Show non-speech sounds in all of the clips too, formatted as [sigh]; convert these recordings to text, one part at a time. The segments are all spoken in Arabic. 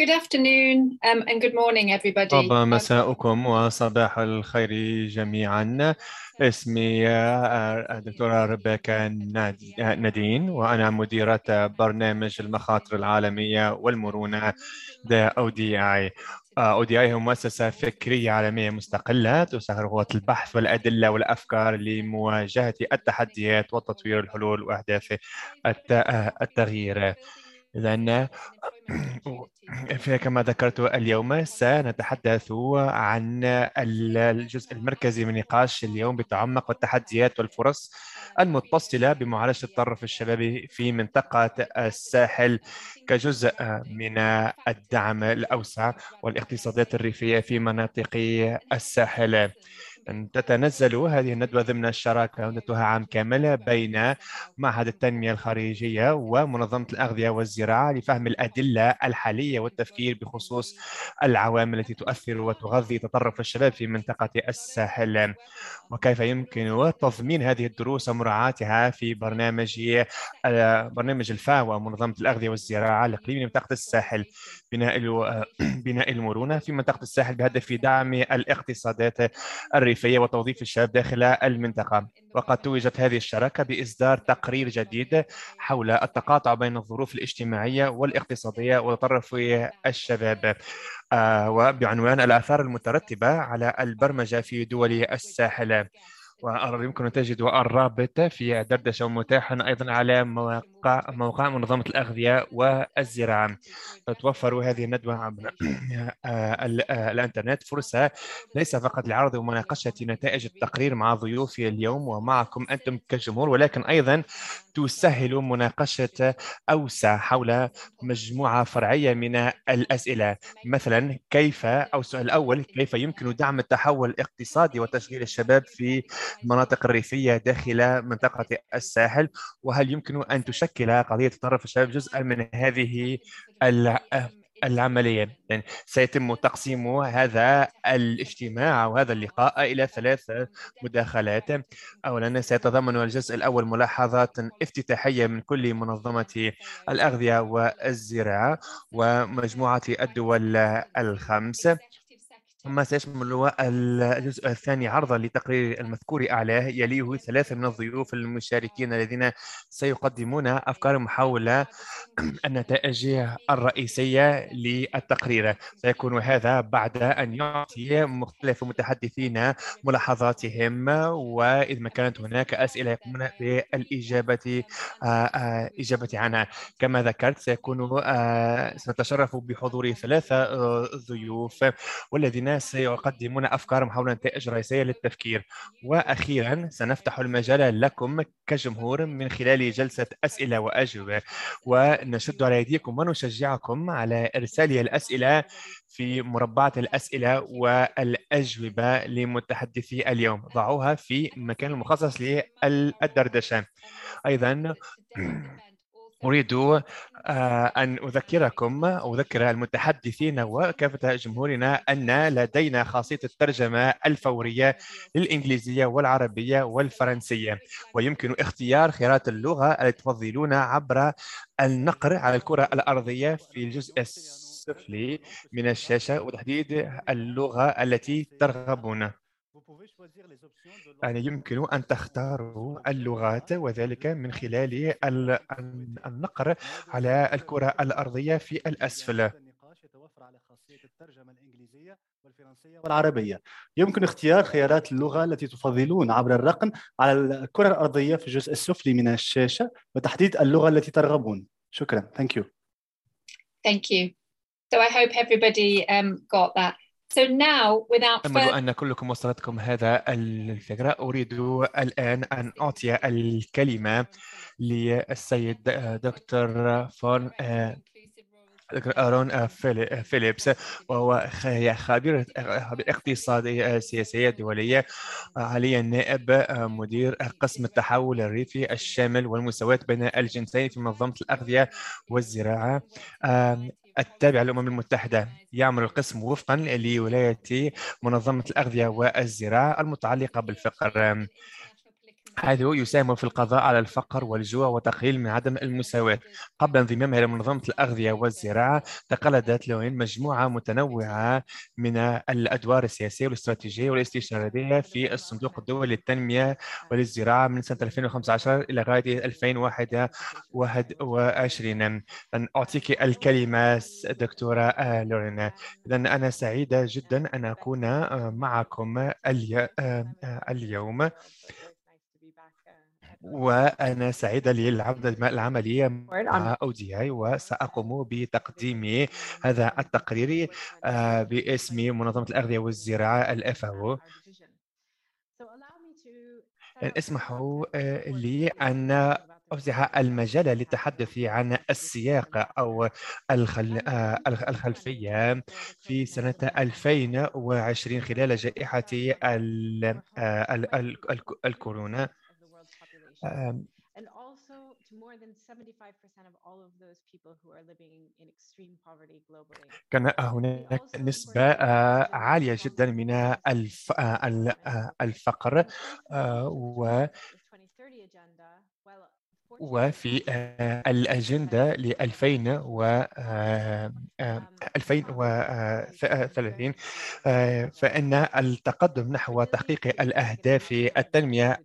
Good afternoon um, and good morning everybody. طاب مساءكم وصباح الخير جميعا. اسمي الدكتورة ربيكا نادين وأنا مديرة برنامج المخاطر العالمية والمرونة ODI ODI هي مؤسسة فكرية عالمية مستقلة تسهر قوة البحث والأدلة والأفكار لمواجهة التحديات وتطوير الحلول وأهداف التغيير. لأن كما ذكرت اليوم سنتحدث عن الجزء المركزي من نقاش اليوم بتعمق والتحديات والفرص المتصلة بمعالجة التطرف الشبابي في منطقة الساحل كجزء من الدعم الأوسع والاقتصادات الريفية في مناطق الساحل. أن تتنزل هذه الندوة ضمن الشراكة مدتها عام كامل بين معهد التنمية الخارجية ومنظمة الأغذية والزراعة لفهم الأدلة الحالية والتفكير بخصوص العوامل التي تؤثر وتغذي تطرف الشباب في منطقة الساحل. وكيف يمكن تضمين هذه الدروس ومراعاتها في برنامج برنامج الفا ومنظمة الأغذية والزراعة الإقليمي لمنطقة الساحل؟ بناء [clears throat] بناء المرونة في منطقة الساحل بهدف دعم الاقتصادات الريفية وتوظيف الشباب داخل المنطقة. وقد توجت هذه الشراكة بإصدار تقرير جديد حول التقاطع بين الظروف الاجتماعية والاقتصادية وتطرف الشباب. آه، وبعنوان الآثار المترتبة على البرمجة في دول الساحل. ويمكن أن تجدوا الرابط في دردشة متاحا أيضا على موقع, موقع منظمة الأغذية والزراعة. توفر هذه الندوة عبر الإنترنت فرصة ليس فقط لعرض ومناقشة نتائج التقرير مع ضيوفي اليوم ومعكم أنتم كجمهور ولكن أيضا تسهل مناقشة أوسع حول مجموعة فرعية من الأسئلة. مثلا كيف أو السؤال الأول كيف يمكن دعم التحول الاقتصادي وتشغيل الشباب في المناطق الريفية داخل منطقة الساحل وهل يمكن أن تشكل قضية تطرف الشباب جزءا من هذه العملية؟ يعني سيتم تقسيم هذا الاجتماع أو هذا اللقاء إلى ثلاث مداخلات. أولا سيتضمن الجزء الأول ملاحظات افتتاحية من كل منظمة الأغذية والزراعة ومجموعة الدول الخمس. ثم سيشمل الجزء الثاني عرضا لتقرير المذكور أعلاه يليه ثلاثة من الضيوف المشاركين الذين سيقدمون أفكارهم حول النتائج الرئيسية للتقرير. سيكون هذا بعد أن يعطي مختلف المتحدثين ملاحظاتهم وإذا ما كانت هناك أسئلة يقومون بالإجابة آه، آه، إجابة عنها. كما ذكرت سيكون آه، سنتشرف بحضور ثلاثة ضيوف والذين سيقدمون أفكارهم حول نتائج رئيسية للتفكير. وأخيرا سنفتح المجال لكم كجمهور من خلال جلسة أسئلة وأجوبة. ونشد على أيديكم ونشجعكم على إرسال الأسئلة في مربعة الأسئلة والأجوبة لمتحدثي اليوم. ضعوها في مكان المخصص للدردشة. أيضا [clears throat] أريد آه، أن أذكركم أذكر المتحدثين وكافة جمهورنا أن لدينا خاصية الترجمة الفورية للإنجليزية والعربية والفرنسية. ويمكن اختيار خيارات اللغة التي تفضلون عبر النقر على الكرة الأرضية في الجزء السفلي من الشاشة وتحديد اللغة التي ترغبون. يعني يمكن أن تختاروا اللغات وذلك من خلال النقر على الكرة الأرضية في الأسفل. الترجمة الإنجليزية والفرنسية والعربية. يمكن اختيار خيارات اللغة التي تفضلون عبر الرقم على الكرة الأرضية في الجزء السفلي من الشاشة وتحديد اللغة التي ترغبون. شكرا. Thank you. Thank you. So I hope everybody um, got that. So now, without أمل أن كلكم وصلتكم هذا الفكرة. أريد الآن أن أعطي الكلمة للسيد دكتور فون دكتور أرون فيليبس وهو خبير اقتصادي سياسية دولية حاليا نائب مدير قسم التحول الريفي الشامل والمساواة بين الجنسين في منظمة الأغذية والزراعة. التابع للأمم المتحدة. يعمل القسم وفقا لولاية منظمة الأغذية والزراعة المتعلقة بالفقر. حيث يساهم في القضاء على الفقر والجوع وتقليل من عدم المساواة. قبل انضمامها إلى منظمة الأغذية والزراعة تقلدت لوين مجموعة متنوعة من الأدوار السياسية والاستراتيجية والاستشارية في الصندوق الدولي للتنمية وللزراعة من سنة 2015 إلى غاية 2021 لن أعطيك الكلمة دكتورة لورين. إذا أنا سعيدة جدا أن أكون معكم اليوم. وأنا سعيدة للعودة العملية مع أودياي وسأقوم بتقديم هذا التقرير آه، باسم منظمة الأغذية والزراعة الFAO اسمحوا آه، لي أن أفتح المجال للتحدث عن السياق أو آه، الخلفية في سنة 2020 خلال جائحة الكورونا. Um, and also to more than 75% of all of those people who are living in extreme poverty globally. كان هناك نسبة عالية جدا من الفقر و وفي الأجندة ل 2030 فإن التقدم نحو تحقيق الأهداف التنمية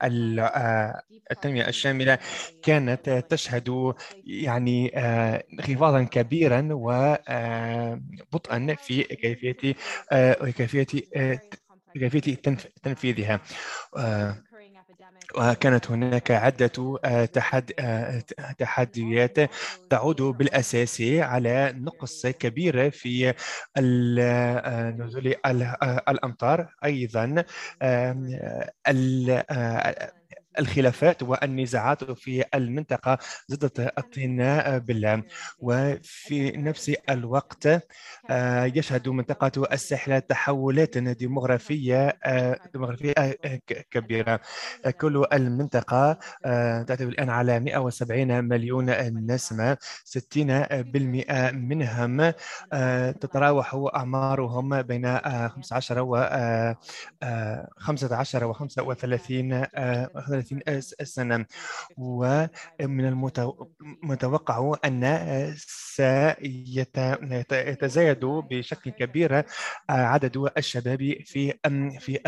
التنمية الشاملة كانت تشهد يعني انخفاضا كبيرا وبطئا في كيفية كيفية كيفية تنفيذها. وكانت هناك عدة آه، آه، تحديات تعود بالأساس على نقص كبير في آه، نزول الأمطار. أيضا الخلافات والنزاعات في المنطقة زادت الطين بالله. وفي نفس الوقت آه، يشهد منطقة الساحل تحولات ديموغرافية آه، ديموغرافية آه، كبيرة. كل المنطقة تعتمد الآن على 170 مليون نسمة 60% منهم تتراوح أعمارهم بين 15 و 15 و 35 30 سنة. ومن المتوقع أن سيتزايد بشكل كبير عدد الشباب في في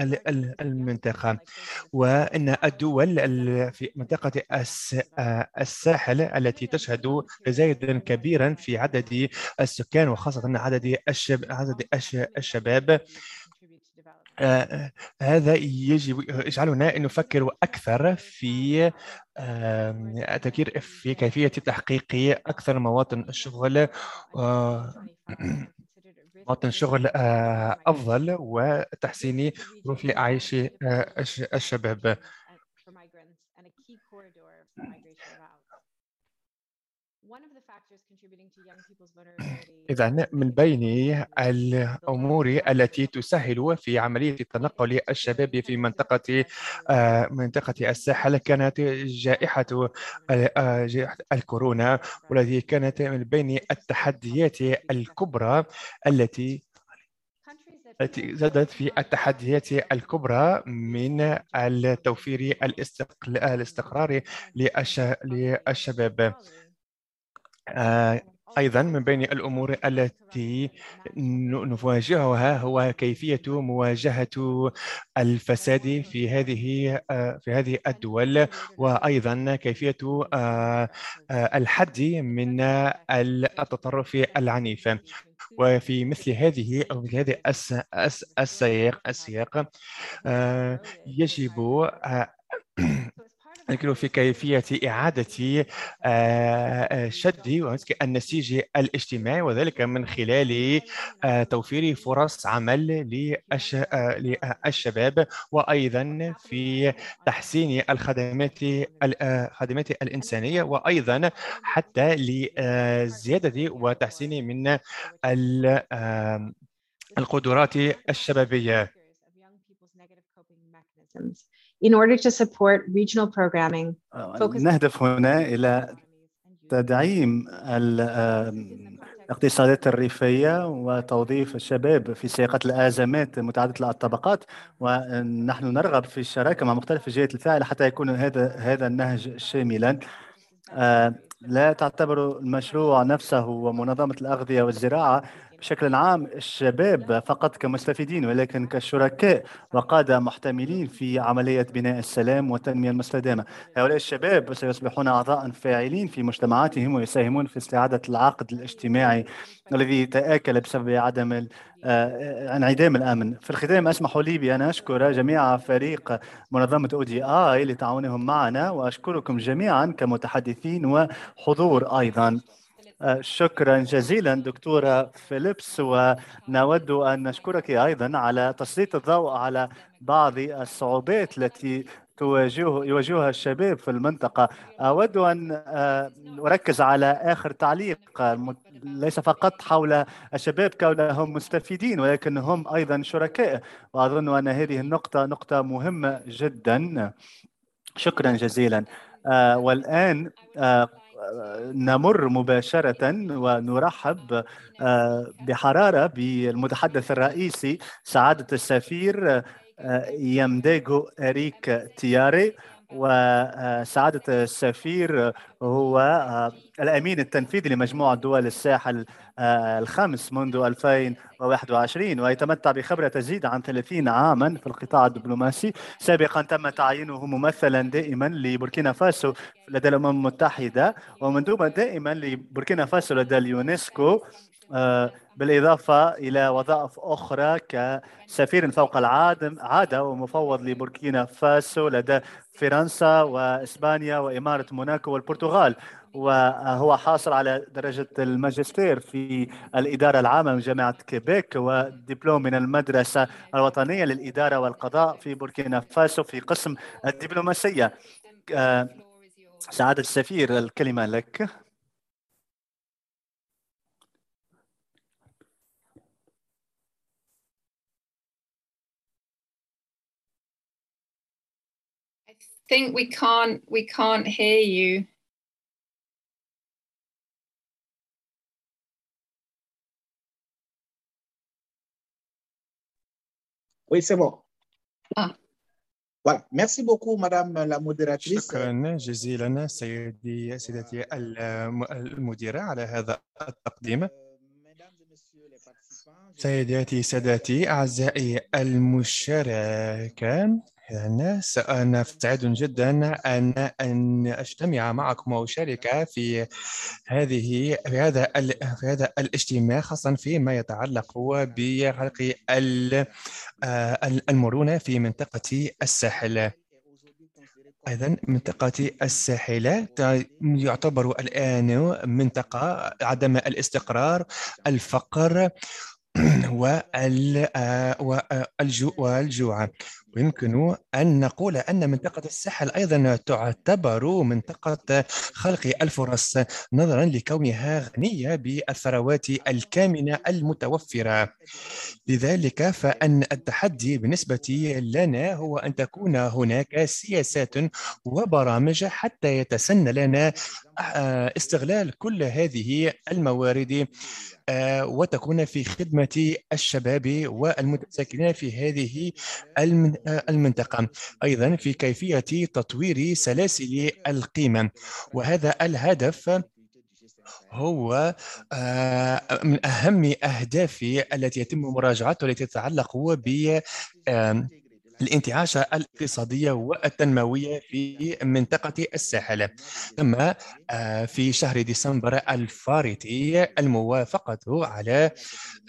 المنطقة. وأن الدول في منطقة الساحل التي تشهد تزايدا كبيرا في عدد السكان وخاصة عدد الشباب. هذا يجب يجعلنا أن نفكر أكثر في التفكير في كيفية تحقيق أكثر مواطن الشغل مواطن شغل آه، أفضل وتحسين ظروف عيش آه، الشباب. إذا من بين الأمور التي تسهل في عملية تنقل الشباب في منطقة آه، منطقة الساحل كانت جائحة آه، جائحة الكورونا والتي كانت من بين التحديات الكبرى التي التي زادت في التحديات الكبرى من التوفير الاستقرار للشباب. آه، أيضا من بين الأمور التي نواجهها هو كيفية مواجهة الفساد في هذه آه، في هذه الدول وأيضا كيفية آه، الحد من التطرف العنيف. وفي مثل هذه أو مثل هذه السياق السياق يجب لكن في كيفية إعادة آه، آه، شد النسيج الاجتماعي وذلك من خلال آه، توفير فرص عمل للشباب وأيضا في تحسين الخدمات الخدمات الإنسانية وأيضا حتى لزيادة وتحسين من القدرات الشبابية. In order to support regional programming. نهدف هنا إلى تدعيم الاقتصادات الريفية وتوظيف الشباب في سياقة الأزمات متعددة الطبقات ونحن نرغب في الشراكة مع مختلف الجهات الفاعلة حتى يكون هذا هذا النهج شاملا آه، لا تعتبر المشروع نفسه ومنظمة الأغذية والزراعة بشكل عام الشباب فقط كمستفيدين ولكن كشركاء وقادة محتملين في عملية بناء السلام والتنمية المستدامة. هؤلاء الشباب سيصبحون أعضاء فاعلين في مجتمعاتهم ويساهمون في استعادة العقد الاجتماعي الذي تآكل بسبب عدم آه، انعدام الأمن. في الختام اسمحوا لي بأن أشكر جميع فريق منظمة أو دي آي لتعاونهم معنا وأشكركم جميعا كمتحدثين وحضور أيضا. شكرا جزيلا دكتورة فيليبس ونود أن نشكرك أيضا على تسليط الضوء على بعض الصعوبات التي تواجه يواجهها الشباب في المنطقة. أود أن آه، أركز على آخر تعليق ليس فقط حول الشباب كونهم مستفيدين ولكن هم أيضا شركاء. وأظن أن هذه النقطة نقطة مهمة جدا. شكرا جزيلا. آه، والآن نمر مباشرة ونرحب آه، بحرارة بالمتحدث الرئيسي سعادة السفير آه، يمداغو أريك تياري. وسعادة السفير هو آه، الأمين التنفيذي لمجموعة دول الساحل آه، الخمس منذ 2021 ويتمتع بخبرة تزيد عن 30 عاما في القطاع الدبلوماسي. سابقا تم تعيينه ممثلا دائما لبوركينا فاسو لدى الأمم المتحدة ومندوبا دائما لبوركينا فاسو لدى اليونسكو. آه، بالإضافة إلى وظائف أخرى كسفير فوق العادة عادة ومفوض لبوركينا فاسو لدى فرنسا وإسبانيا وإمارة موناكو والبرتغال وهو حاصل على درجة الماجستير في الإدارة العامة من جامعة كيبيك ودبلوم من المدرسة الوطنية للإدارة والقضاء في بوركينا فاسو في قسم الدبلوماسية. آه، سعادة السفير الكلمة لك. Think we can't we can't hear you. Oui, c'est bon. Ah. Voilà. Merci beaucoup, Madame la modératrice. شكرا جزيلا سيدي سيدتي المديرة على هذا التقديم. سيداتي سادتي أعزائي المشاركان أنا سعيد جدا أن أن أجتمع معكم وأشارك في هذه في هذا في هذا الاجتماع خاصة فيما يتعلق بخلق المرونة في منطقة الساحل. أيضا منطقة الساحل يعتبر الآن منطقة عدم الاستقرار الفقر [clears throat] والجوع. ويمكن أن نقول أن منطقة الساحل أيضا تعتبر منطقة خلق الفرص نظرا لكونها غنية بالثروات الكامنة المتوفرة. لذلك فأن التحدي بالنسبة لنا هو أن تكون هناك سياسات وبرامج حتى يتسنى لنا آه، استغلال كل هذه الموارد آه، وتكون في خدمة الشباب والمتساكنين في هذه المنطقة. أيضا في كيفية تطوير سلاسل القيمة وهذا الهدف هو من أهم أهداف التي يتم مراجعتها التي تتعلق ب الانتعاش الاقتصادية والتنموية في منطقة الساحل. تم آه، في شهر ديسمبر الفارطي الموافقة على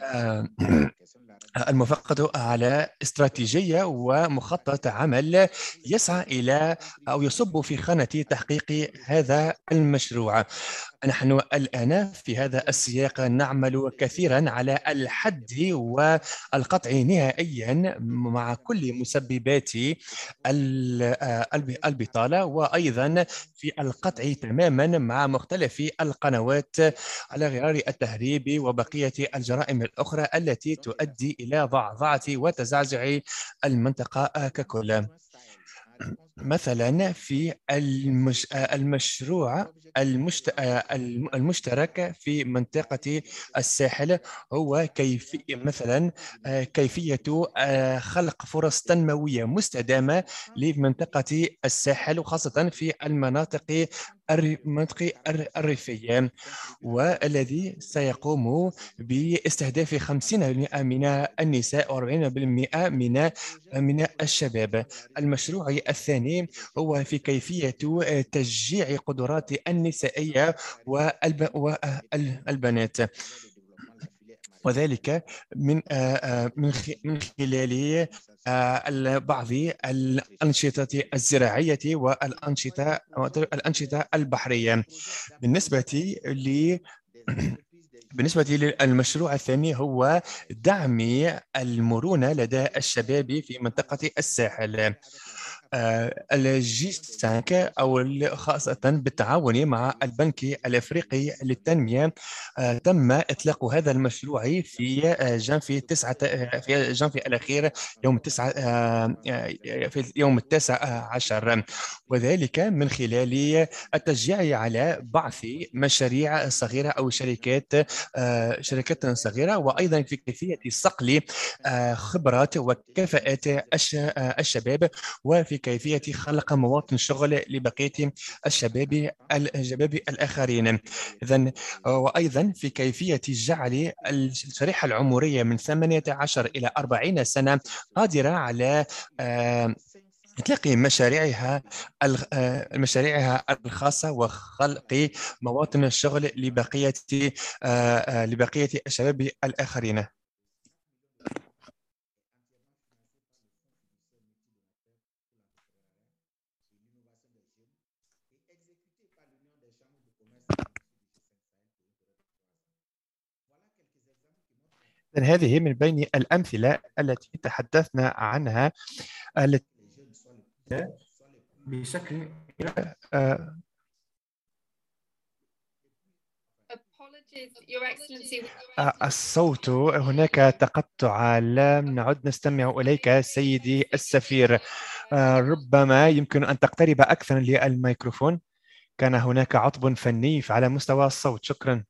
آه، الموافقة على استراتيجية ومخطط عمل يسعى إلى أو يصب في خانة تحقيق هذا المشروع. نحن الآن في هذا السياق نعمل كثيرا على الحد والقطع نهائيا مع كل مسببات البطالة وأيضا في القطع تماما مع مختلف القنوات على غرار التهريب وبقية الجرائم الأخرى التي تؤدي إلى ضعضعة وتزعزع المنطقة ككل. مثلا في المش... المشروع المشت... المشترك في منطقة الساحل هو كيف مثلا كيفية خلق فرص تنموية مستدامة لمنطقة الساحل وخاصة في المناطق المنطقة الريفية والذي سيقوم باستهداف 50% من النساء و40% من من الشباب. المشروع الثاني هو في كيفية تشجيع قدرات النسائية والبنات وذلك من من من خلال بعض الأنشطة الزراعية والأنشطة الأنشطة البحرية. بالنسبة ل بالنسبة للمشروع الثاني هو دعم المرونة لدى الشباب في منطقة الساحل. آه، الجي 5 أو خاصة بالتعاون مع البنك الأفريقي للتنمية. آه، تم إطلاق هذا المشروع في آه، جانفي 9 في جانفي الأخير يوم 9 في اليوم التاسع عشر. وذلك من خلال التشجيع على بعث مشاريع صغيرة أو شركات شركات صغيرة. وأيضا في كيفية صقل خبرات وكفاءات الشباب. وفي كيفية خلق مواطن شغل لبقية الشباب الشباب الآخرين. إذا وأيضا في كيفية جعل الشريحة العمرية من 18 إلى 40 سنة قادرة على آه، إطلاق مشاريعها آه، مشاريعها الخاصة وخلق مواطن الشغل لبقية آه، لبقية الشباب الآخرين. هذه من بين الأمثلة التي تحدثنا عنها. التي بشكل آه، آه، الصوت هناك تقطع. لم نعد نستمع إليك سيدي السفير. آه، ربما يمكن أن تقترب أكثر للميكروفون. كان هناك عطب فني على مستوى الصوت. شكرا.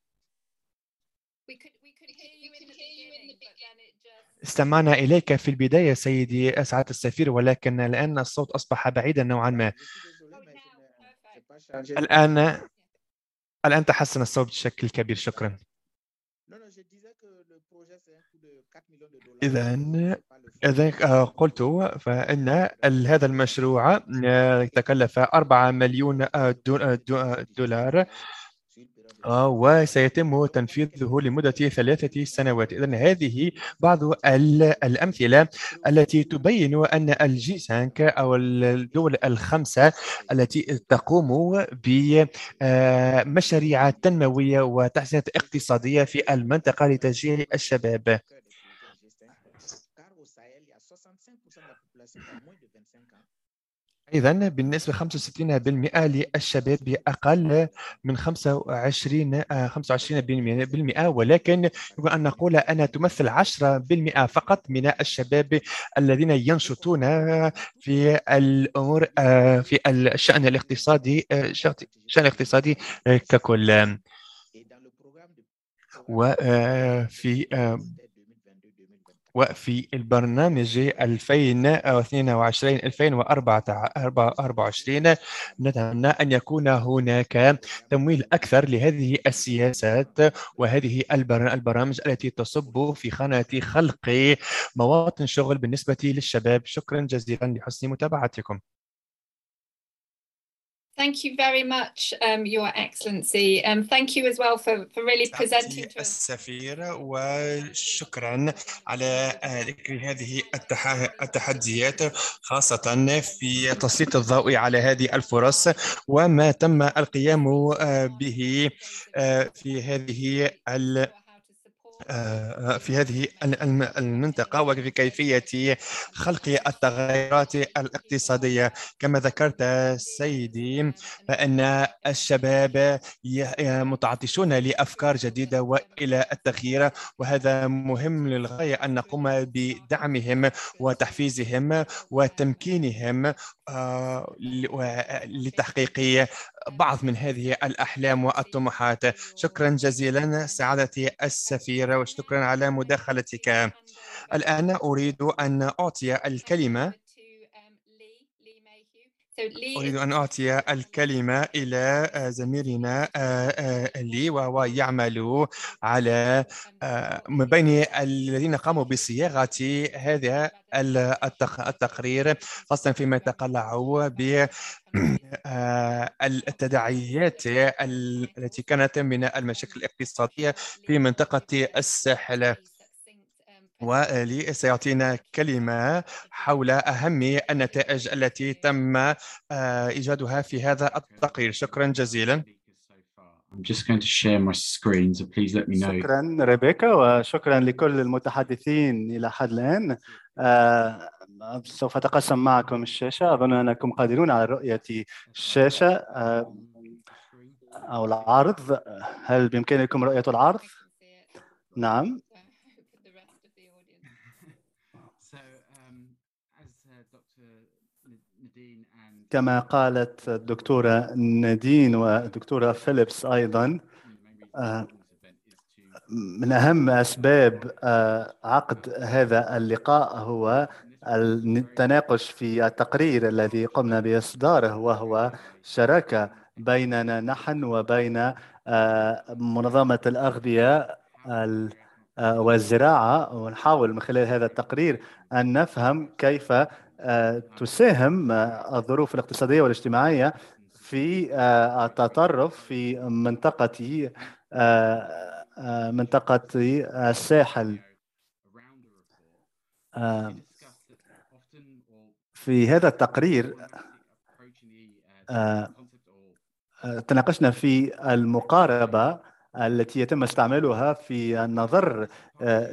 استمعنا إليك في البداية سيدي أسعد السفير ولكن الآن الصوت أصبح بعيدا نوعا ما. الآن الآن تحسن الصوت بشكل كبير. شكرا. إذا إذا آه، قلت فإن هذا المشروع آه، تكلف 4 مليون دولار. آه، وسيتم تنفيذه لمدة ثلاثة سنوات. إذا هذه بعض الأمثلة التي تبين أن الجي 5 أو الدول الخمسة التي تقوم بمشاريع تنموية وتحسينات اقتصادية في المنطقة لتشجيع الشباب. إذا بالنسبة 65% للشباب بأقل من 25 25% ولكن يمكن أن نقول أنها تمثل 10% فقط من الشباب الذين ينشطون في الأمور في الشأن الاقتصادي الشأن الاقتصادي ككل. وفي وفي البرنامج 2022 2024 نتمنى أن يكون هناك تمويل أكثر لهذه السياسات وهذه البرامج التي تصب في خانه خلق مواطن شغل بالنسبة للشباب. شكرا جزيلا لحسن متابعتكم. Thank you very much, um, Your Excellency. Um, thank you as well for, for really presenting to us. السفير وشكرا على ذكر هذه التحديات خاصة في تسليط الضوء على هذه الفرص وما تم القيام به في هذه آه، في هذه المنطقة وفي كيفية خلق التغيرات الاقتصادية. كما ذكرت سيدي فإن الشباب متعطشون لأفكار جديدة وإلى التغيير وهذا مهم للغاية أن نقوم بدعمهم وتحفيزهم وتمكينهم آه، لتحقيق بعض من هذه الأحلام والطموحات. شكرا جزيلا سعادتي السفيرة وشكرا على مداخلتك. الآن أريد أن أعطي الكلمة أريد أن أعطي الكلمة إلى زميلنا آه، آه، لي وهو يعمل على آه، من بين الذين قاموا بصياغة هذا التقرير خاصة فيما يتقلع ب التداعيات التي كانت من المشاكل الاقتصادية في منطقة الساحل. ولي سيعطينا كلمة حول أهم النتائج التي تم آه، إيجادها في هذا التقرير. شكرا جزيلا. I'm just going to share my screen, so please let me know. شكرا ريبيكا وشكرا لكل المتحدثين إلى حد الآن. آه، سوف أتقسم معكم الشاشة. أظن أنكم قادرون على رؤية الشاشة آه، أو العرض. هل بإمكانكم رؤية العرض؟ نعم. كما قالت الدكتورة نادين والدكتورة فيليبس أيضا آه، من أهم أسباب آه، عقد هذا اللقاء هو التناقش في التقرير الذي قمنا بإصداره وهو شراكة بيننا نحن وبين آه، منظمة الأغذية والزراعة ونحاول من خلال هذا التقرير أن نفهم كيف آه، تساهم آه، الظروف الاقتصادية والاجتماعية في آه، التطرف في منطقة منطقة الساحل. في هذا التقرير تناقشنا في المقاربة التي يتم استعمالها في النظر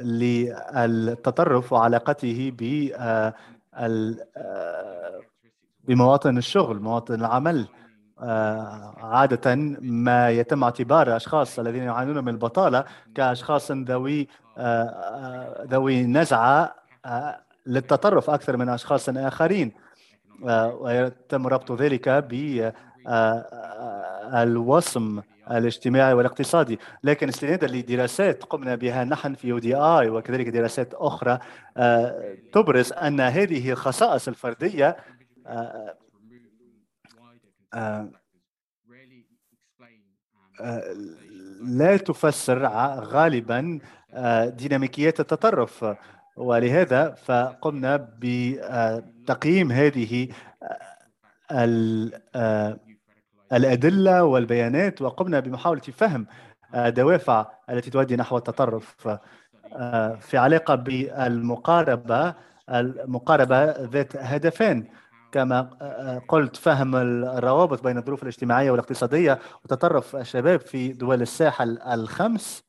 للتطرف وعلاقته ب آه، بمواطن الشغل مواطن العمل. آه، عادة ما يتم اعتبار أشخاص الذين يعانون من البطالة كأشخاص ذوي آه، ذوي نزعة للتطرف أكثر من أشخاص آخرين. ويتم ربط ذلك بالوصم الاجتماعي والاقتصادي لكن استنادا لدراسات قمنا بها نحن في يو دي آي وكذلك دراسات أخرى آه، تبرز أن هذه الخصائص الفردية آه، آه، لا تفسر غالبا ديناميكيات التطرف. ولهذا فقمنا بتقييم هذه الأدلة والبيانات وقمنا بمحاولة فهم دوافع التي تؤدي نحو التطرف. آه، في علاقة بالمقاربة المقاربة ذات هدفين. كما آه، قلت فهم الروابط بين الظروف الاجتماعية والاقتصادية وتطرف الشباب في دول الساحل الخمس.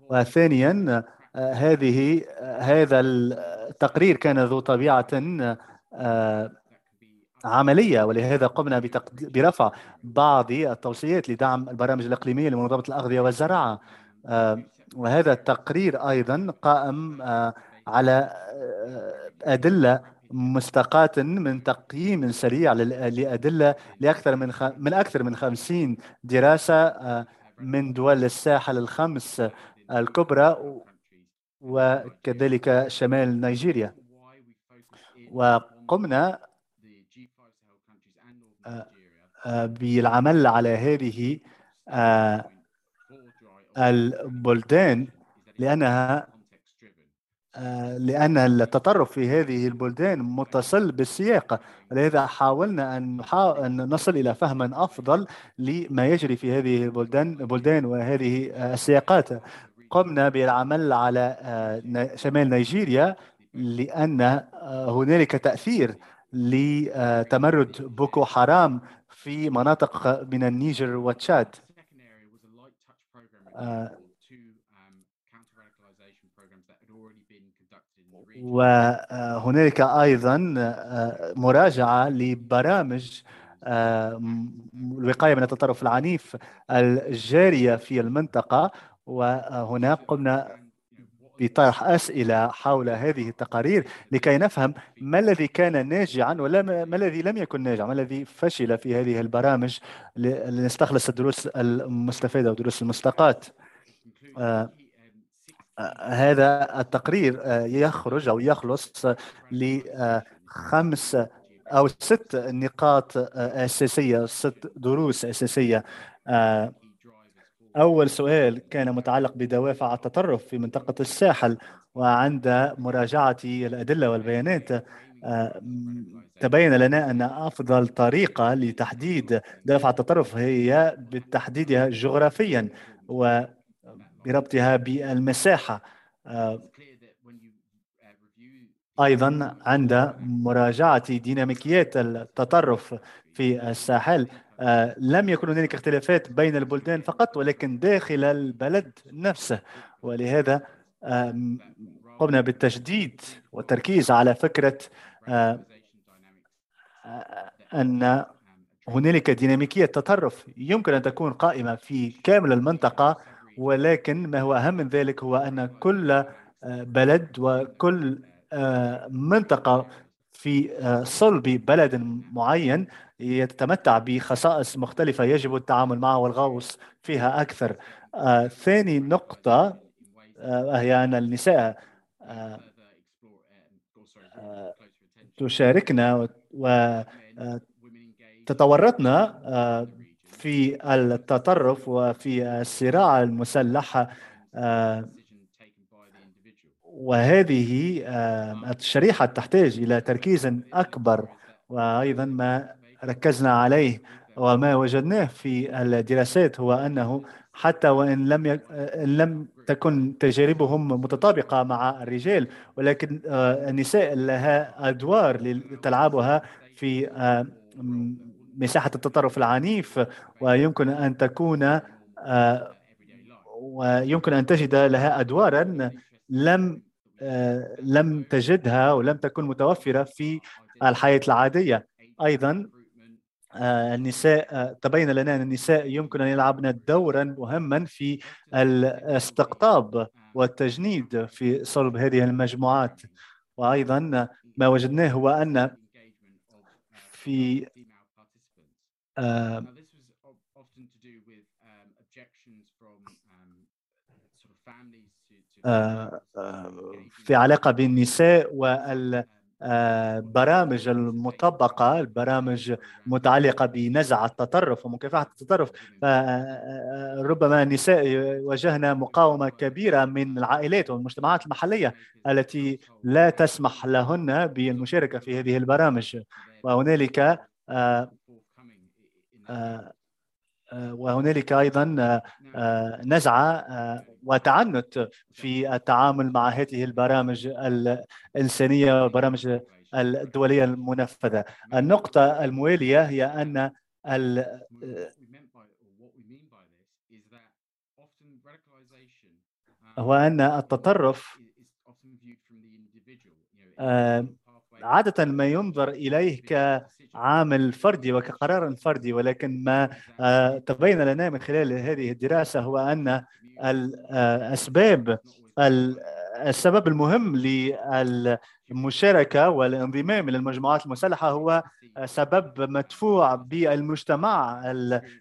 وثانيا آه، هذه هذا التقرير كان ذو طبيعة عملية ولهذا قمنا برفع بعض التوصيات لدعم البرامج الإقليمية لمنظمة الأغذية والزراعة. آه، وهذا التقرير أيضا قائم آه، على آه، أدلة مستقاة من تقييم سريع لأدلة لأكثر من من أكثر من 50 دراسة من دول الساحل الخمس الكبرى وكذلك شمال نيجيريا. وقمنا بالعمل على هذه آه، البلدان لأنها آه، لأن التطرف في هذه البلدان متصل بالسياق. ولهذا حاولنا أن أن نصل إلى فهم أفضل لما يجري في هذه البلدان البلدان وهذه السياقات. قمنا بالعمل على شمال نيجيريا لأن هنالك تأثير لتمرد بوكو حرام في مناطق من النيجر وتشاد آه، وهنالك أيضا آه، مراجعة لبرامج آه، الوقاية من التطرف العنيف الجارية في المنطقة. وهنا قمنا بطرح أسئلة حول هذه التقارير لكي نفهم ما الذي كان ناجعا ولا ما الذي لم يكن ناجعا ما الذي فشل في هذه البرامج لنستخلص الدروس المستفادة ودروس المستقاة. آه، هذا التقرير آه، يخرج أو يخلص لخمس أو ست نقاط آه، أساسية ست دروس أساسية آه، أول سؤال كان متعلق بدوافع التطرف في منطقة الساحل وعند مراجعة الأدلة والبيانات. تبين لنا أن أفضل طريقة لتحديد دوافع التطرف هي بتحديدها جغرافيا و بربطها بالمساحة. آه، أيضا عند مراجعة ديناميكيات التطرف في الساحل. آه، لم يكن هناك اختلافات بين البلدان فقط ولكن داخل البلد نفسه. ولهذا قمنا بالتشديد والتركيز على فكرة آه، أن هنالك ديناميكية تطرف يمكن أن تكون قائمة في كامل المنطقة. ولكن ما هو أهم من ذلك هو أن كل آه، بلد وكل آه، منطقة في آه، صلب بلد معين يتمتع بخصائص مختلفة يجب التعامل معها والغوص فيها أكثر. ثاني نقطة هي أن النساء تشاركنا وتتورطنا في التطرف وفي الصراع المسلح آه، وهذه آه، الشريحة تحتاج إلى تركيز أكبر وأيضا ما ركزنا عليه وما وجدناه في الدراسات هو أنه حتى وإن لم ي... لم تكن تجاربهم متطابقة مع الرجال ولكن آه، النساء لها أدوار تلعبها في مساحة التطرف العنيف ويمكن أن تكون آه، ويمكن أن تجد لها أدوارا لم آه، لم تجدها ولم تكن متوفرة في الحياة العادية. أيضا آه، النساء تبين لنا أن النساء يمكن أن يلعبن دورا مهما في الاستقطاب والتجنيد في صلب هذه المجموعات. وأيضا ما وجدناه هو أن في في علاقة بالنساء وال برامج المطبقة البرامج متعلقة بنزع التطرف ومكافحة التطرف. ربما النساء واجهنا مقاومة كبيرة من العائلات والمجتمعات المحلية التي لا تسمح لهن بالمشاركة في هذه البرامج. وهنالك آه، آه، وهنالك أيضا آه، نزعة وتعنت في التعامل مع هذه البرامج الإنسانية والبرامج الدولية المنفذة. النقطة الموالية هي أن هو أن التطرف عادة ما ينظر إليه عامل فردي وكقرار فردي ولكن ما آه، تبين لنا من خلال هذه الدراسة هو أن الأسباب السبب المهم للمشاركة والانضمام إلى المجموعات المسلحة هو سبب مدفوع بالمجتمع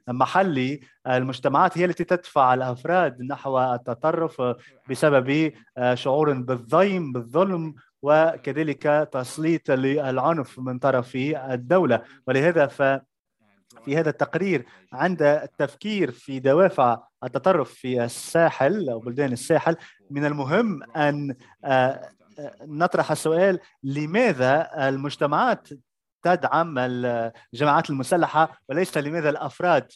المحلي. المجتمعات هي التي تدفع الأفراد نحو التطرف بسبب شعور بالضيم بالظلم وكذلك تسليط للعنف من طرف الدولة. ولهذا ف في هذا التقرير عند التفكير في دوافع التطرف في الساحل أو بلدان الساحل من المهم أن آه، نطرح السؤال لماذا المجتمعات تدعم الجماعات المسلحة وليس لماذا الأفراد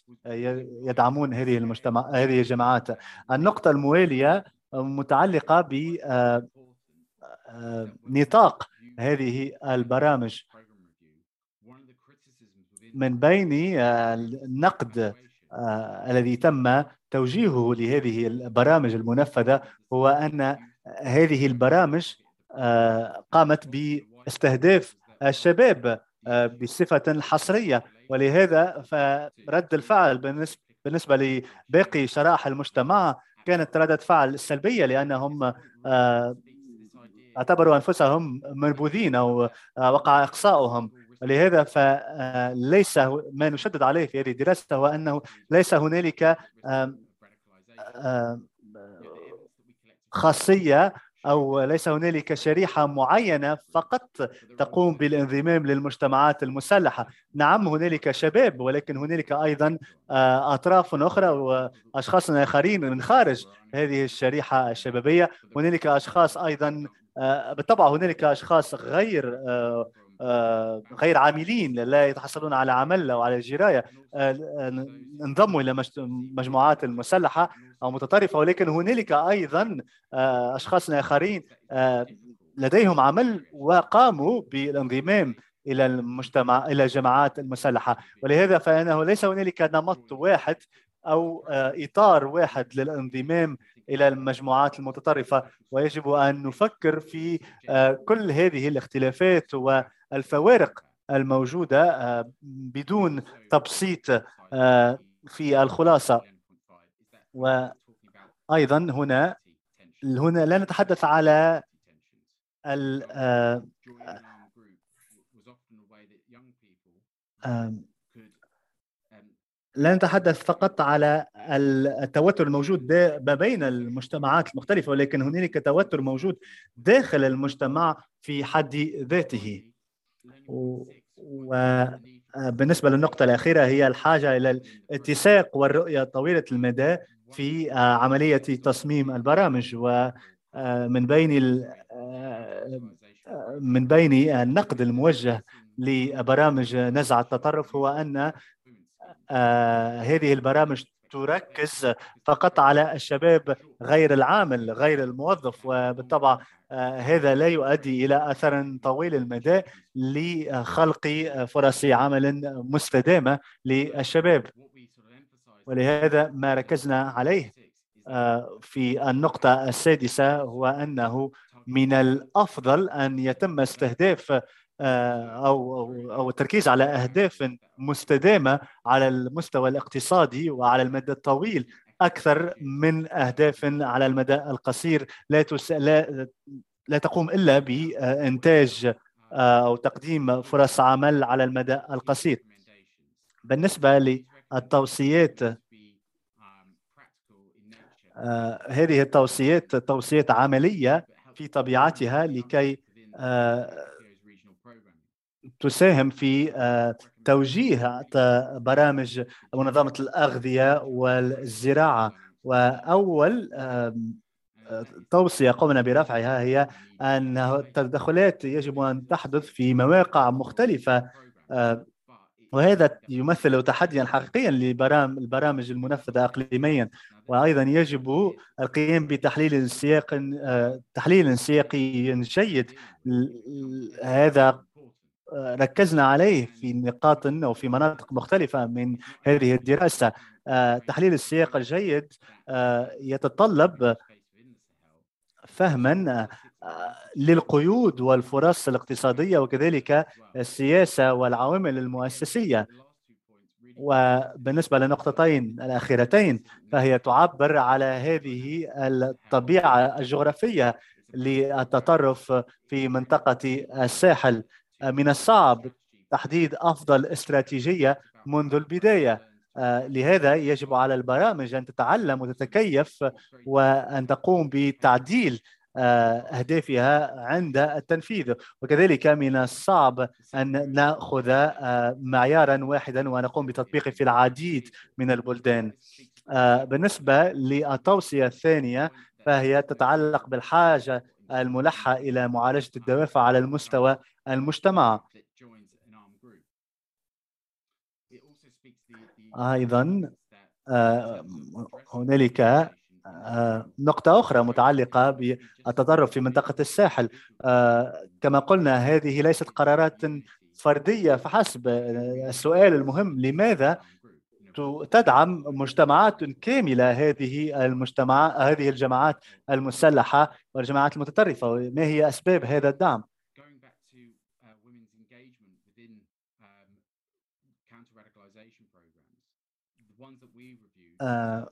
يدعمون هذه المجتمع هذه الجماعات؟ النقطة الموالية متعلقة ب آه، نطاق هذه البرامج. من بين النقد الذي تم توجيهه لهذه البرامج المنفذة هو أن هذه البرامج قامت باستهداف الشباب بصفة حصرية. ولهذا فرد الفعل بالنسبة لباقي شرائح المجتمع كانت ردة فعل سلبية لأنهم اعتبروا أنفسهم منبوذين أو وقع إقصاؤهم. ولهذا فليس ما نشدد عليه في هذه الدراسة هو أنه ليس هنالك خاصية أو ليس هنالك شريحة معينة فقط تقوم بالانضمام للمجتمعات المسلحة. نعم هنالك شباب ولكن هنالك أيضا أطراف أخرى وأشخاص آخرين من خارج هذه الشريحة الشبابية. هنالك أشخاص أيضا بالطبع هنالك أشخاص غير آه، غير عاملين لا يتحصلون على عمل أو على جراية. آه، انضموا إلى مجموعات المسلحة أو متطرفة. ولكن هنالك أيضا آه، أشخاص آخرين لديهم عمل وقاموا بالانضمام إلى المجتمع إلى الجماعات المسلحة. ولهذا فإنه ليس هنالك نمط واحد أو إطار واحد للانضمام إلى المجموعات المتطرفة ويجب أن نفكر في كل هذه الاختلافات الفوارق الموجودة آه، بدون تبسيط آه، في الخلاصة. وأيضا هنا هنا لا نتحدث على ال آه، لا نتحدث فقط على التوتر الموجود ما بين المجتمعات المختلفة ولكن هنالك توتر موجود داخل المجتمع في حد ذاته. وبالنسبة للنقطة الأخيرة هي الحاجة إلى الاتساق والرؤية طويلة المدى في عملية تصميم البرامج. ومن بين من بين النقد الموجه لبرامج نزع التطرف هو أن هذه البرامج تركز فقط على الشباب غير العامل غير الموظف وبالطبع آه، هذا لا يؤدي إلى أثر طويل المدى لخلق فرص عمل مستدامة للشباب. ولهذا ما ركزنا عليه آه، في النقطة السادسة هو أنه من الأفضل أن يتم استهداف آه، أو أو التركيز على أهداف مستدامة على المستوى الاقتصادي وعلى المدى الطويل أكثر من أهداف على المدى القصير. لا تس... لا لا تقوم إلا بإنتاج آه، أو تقديم فرص عمل على المدى القصير. بالنسبة للتوصيات آه، هذه التوصيات توصيات عملية في طبيعتها لكي تساهم في آه، توجيه برامج منظمة الأغذية والزراعة. وأول توصية قمنا برفعها هي أن التدخلات يجب أن تحدث في مواقع مختلفة آه، وهذا يمثل تحديا حقيقيا للبرامج المنفذة إقليميا. وأيضا يجب القيام بتحليل سياق آه، تحليل سياقي جيد. هذا ركزنا عليه في نقاط أو في مناطق مختلفة من هذه الدراسة. آه، تحليل السياق الجيد آه، يتطلب فهما آه، للقيود والفرص الاقتصادية وكذلك السياسة والعوامل المؤسسية. وبالنسبة للنقطتين الأخيرتين فهي تعبر على هذه الطبيعة الجغرافية للتطرف في منطقة الساحل. من الصعب تحديد أفضل استراتيجية منذ البداية. آه، لهذا يجب على البرامج أن تتعلم وتتكيف وأن تقوم بتعديل آه، أهدافها عند التنفيذ. وكذلك من الصعب أن نأخذ آه، معيارا واحدا ونقوم بتطبيقه في العديد من البلدان. بالنسبة للتوصية الثانية فهي تتعلق بالحاجة الملحة إلى معالجة الدوافع على المستوى المجتمع. أيضا آه، هنالك آه، نقطة أخرى متعلقة بالتطرف في منطقة الساحل. آه، كما قلنا هذه ليست قرارات فردية فحسب السؤال المهم. لماذا تدعم مجتمعات كاملة هذه المجتمع هذه الجماعات المسلحة والجماعات المتطرفة؟ ما هي أسباب هذا الدعم؟ آه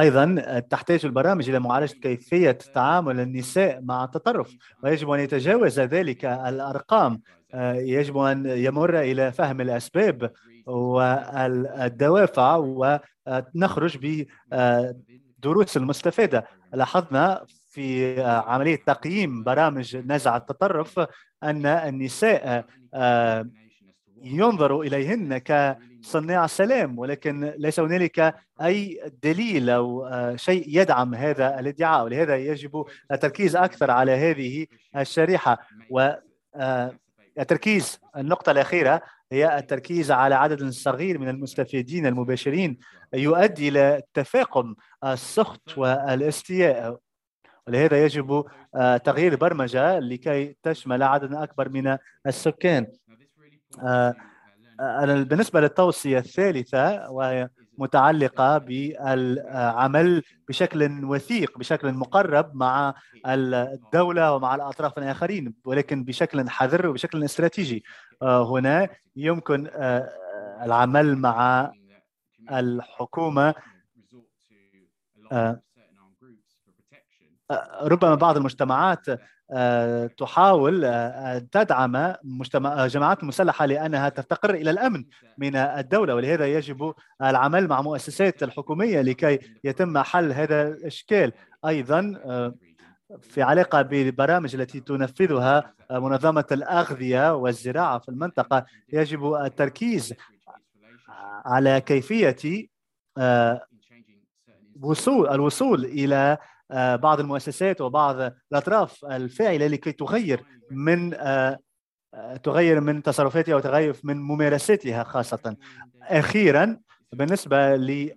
أيضا تحتاج البرامج إلى معالجة كيفية تعامل النساء مع التطرف. ويجب أن يتجاوز ذلك الأرقام. آه، يجب أن يمر إلى فهم الأسباب والدوافع ونخرج بدروس المستفادة لاحظنا في عملية تقييم برامج نزع التطرف أن النساء آه، ينظر إليهن كصناع سلام ولكن ليس هنالك أي دليل أو آه، شيء يدعم هذا الادعاء ولهذا يجب التركيز أكثر على هذه الشريحة. و آه، التركيز النقطة الأخيرة هي التركيز على عدد صغير من المستفيدين المباشرين يؤدي إلى تفاقم السخط والإستياء. ولهذا يجب آه، تغيير البرمجة لكي تشمل عدد أكبر من السكان. آه، أنا بالنسبة للتوصية الثالثة وهي متعلقة بالعمل بشكل وثيق بشكل مقرب مع الدولة ومع الأطراف الآخرين ولكن بشكل حذر وبشكل استراتيجي. آه، هنا يمكن العمل مع الحكومة ربما بعض المجتمعات آه، تحاول آه، أن تدعم مجتمع جماعات مسلحة لأنها تفتقر إلى الأمن من الدولة. ولهذا يجب العمل مع مؤسسات الحكومية لكي يتم حل هذا الإشكال. أيضا آه، في علاقة بالبرامج التي تنفذها منظمة الأغذية والزراعة في المنطقة يجب التركيز على كيفية وصول الوصول إلى آه، بعض المؤسسات وبعض الأطراف الفاعلة لكي تغير من آه، آه، تغير من تصرفاتها وتغير من ممارساتها خاصة. أخيرا بالنسبة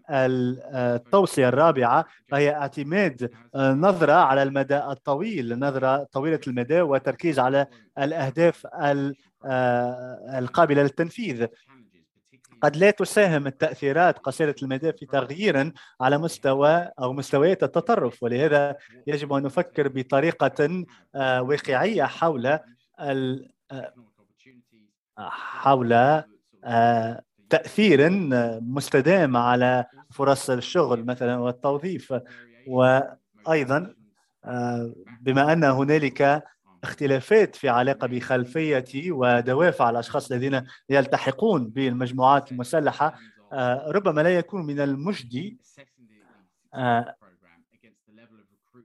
للتوصية الرابعة فهي اعتماد نظرة على المدى الطويل نظرة طويلة المدى وتركيز على الأهداف القابلة للتنفيذ. قد لا تساهم التأثيرات قصيرة المدى في تغيير على مستوى أو مستويات التطرف ولهذا يجب أن نفكر بطريقة آه، واقعية حول آه، حول آه، تأثير مستدام على فرص الشغل مثلا والتوظيف. وأيضا بما أن هنالك اختلافات في علاقة بخلفية ودوافع الأشخاص الذين يلتحقون بالمجموعات المسلحة آه، ربما لا يكون من المجدي آه،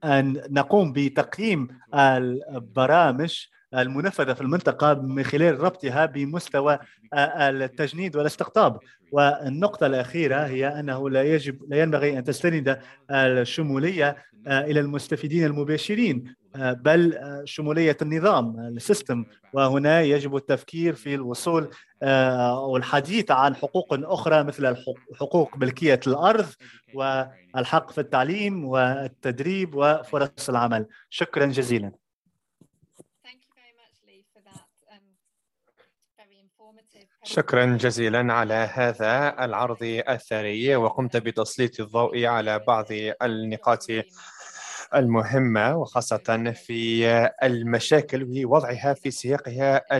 أن نقوم بتقييم البرامج المنفذة في المنطقة من خلال ربطها بمستوى آه، التجنيد والاستقطاب. والنقطة الأخيرة هي أنه لا يجب لا ينبغي أن تستند الشمولية إلى المستفيدين المباشرين بل شمولية النظام السيستم. وهنا يجب التفكير في الوصول آه، والحديث عن حقوق أخرى مثل حقوق ملكية الأرض والحق في التعليم والتدريب وفرص العمل. شكرا جزيلا. شكرا جزيلا على هذا العرض الثري وقمت بتسليط الضوء على بعض النقاط المهمة وخاصة في المشاكل ووضعها في سياقها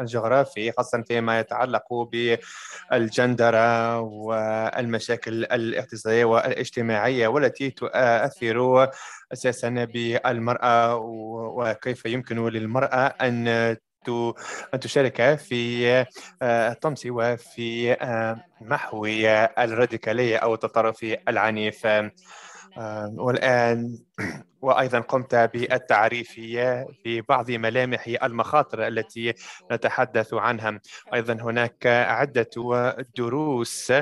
الجغرافي خاصة فيما يتعلق بالجندرة والمشاكل الاقتصادية والاجتماعية والتي تؤثر أساسا بالمرأة وكيف يمكن للمرأة أن أن تشارك في الطمس وفي محو الراديكالية أو التطرف العنيف. آه، والآن وأيضا قمت بالتعريف في بعض ملامح المخاطر التي نتحدث عنها. أيضا هناك عدة دروس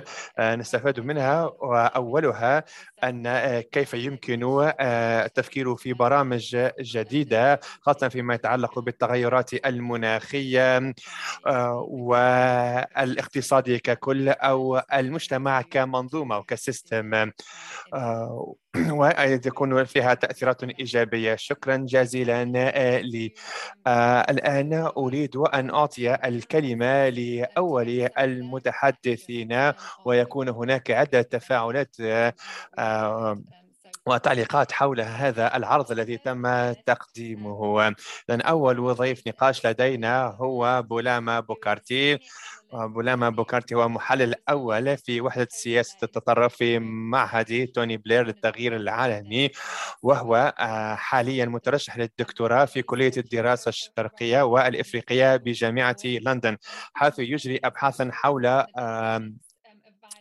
نستفاد منها وأولها أن كيف يمكن التفكير في برامج جديدة خاصة فيما يتعلق بالتغيرات المناخية والاقتصاد ككل أو المجتمع كمنظومة وكسيستم. [clears throat] وتكون فيها تأثيرات إيجابية. شكرا جزيلا آه، لي. آه، الآن أريد أن أعطي الكلمة لأول المتحدثين ويكون هناك عدة تفاعلات آه، وتعليقات حول هذا العرض الذي تم تقديمه. لأن أول ضيف نقاش لدينا هو بولاما بوكارتي. بولاما بوكارتي هو محلل أول في وحدة سياسة التطرف في معهد توني بلير للتغيير العالمي وهو آه، حاليا مترشح للدكتوراه في كلية الدراسة الشرقية والإفريقية بجامعة لندن حيث يجري أبحاثا حول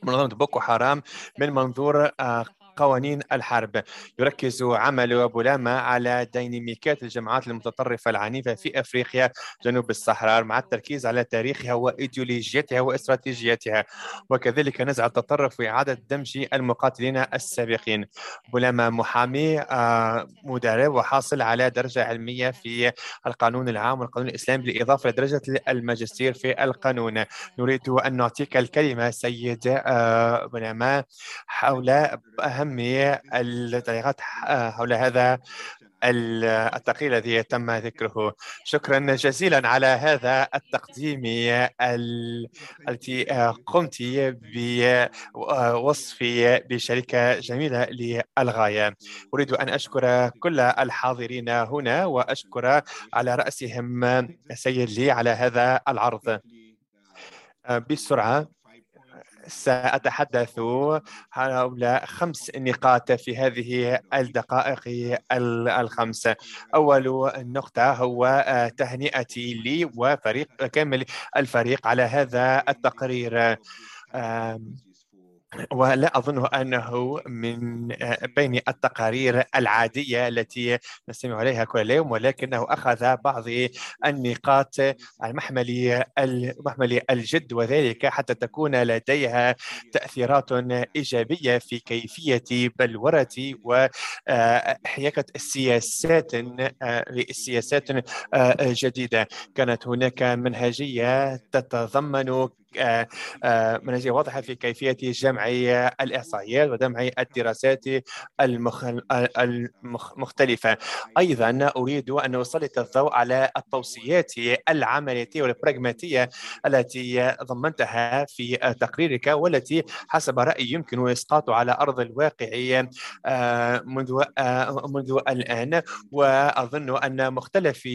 منظمة بوكو حرام من منظور آه، قوانين الحرب. يركز عمل بولاما على ديناميكات الجماعات المتطرفة العنيفة في أفريقيا جنوب الصحراء مع التركيز على تاريخها وإيديولوجيتها وإستراتيجيتها. وكذلك نزع التطرف وإعادة دمج المقاتلين السابقين. بولاما محامي آه، مدرب وحاصل على درجة علمية في القانون العام والقانون الإسلامي بالإضافة لدرجة الماجستير في القانون. نريد أن نعطيك الكلمة سيد آه، بولاما حول أهم أهمية التعليقات حول هذا التقرير الذي تم ذكره. شكرا جزيلا على هذا التقديم التي قمت بوصفي بشركة جميلة للغاية. أريد أن أشكر كل الحاضرين هنا وأشكر على رأسهم سيد لي على هذا العرض. بسرعة سأتحدث حول خمس نقاط في هذه الدقائق الخمس. أول نقطة هو آه، تهنئتي لي وفريق كامل الفريق على هذا التقرير. ولا أظن أنه من آه، بين التقارير العادية التي نستمع عليها كل يوم ولكنه أخذ بعض النقاط المحمل الجد وذلك حتى تكون لديها تأثيرات إيجابية في كيفية بلورة وحياكة السياسات للسياسات جديدة. كانت هناك منهجية تتضمن آه، آه، منهجية واضحة في كيفية جمع الإحصائيات وجمع الدراسات المختلفة. أيضا أريد أن أسلط الضوء على التوصيات العملية والبراغماتية التي ضمنتها في تقريرك والتي حسب رأيي يمكن إسقاطها على أرض الواقع آه، منذ منذ الآن. وأظن أن مختلف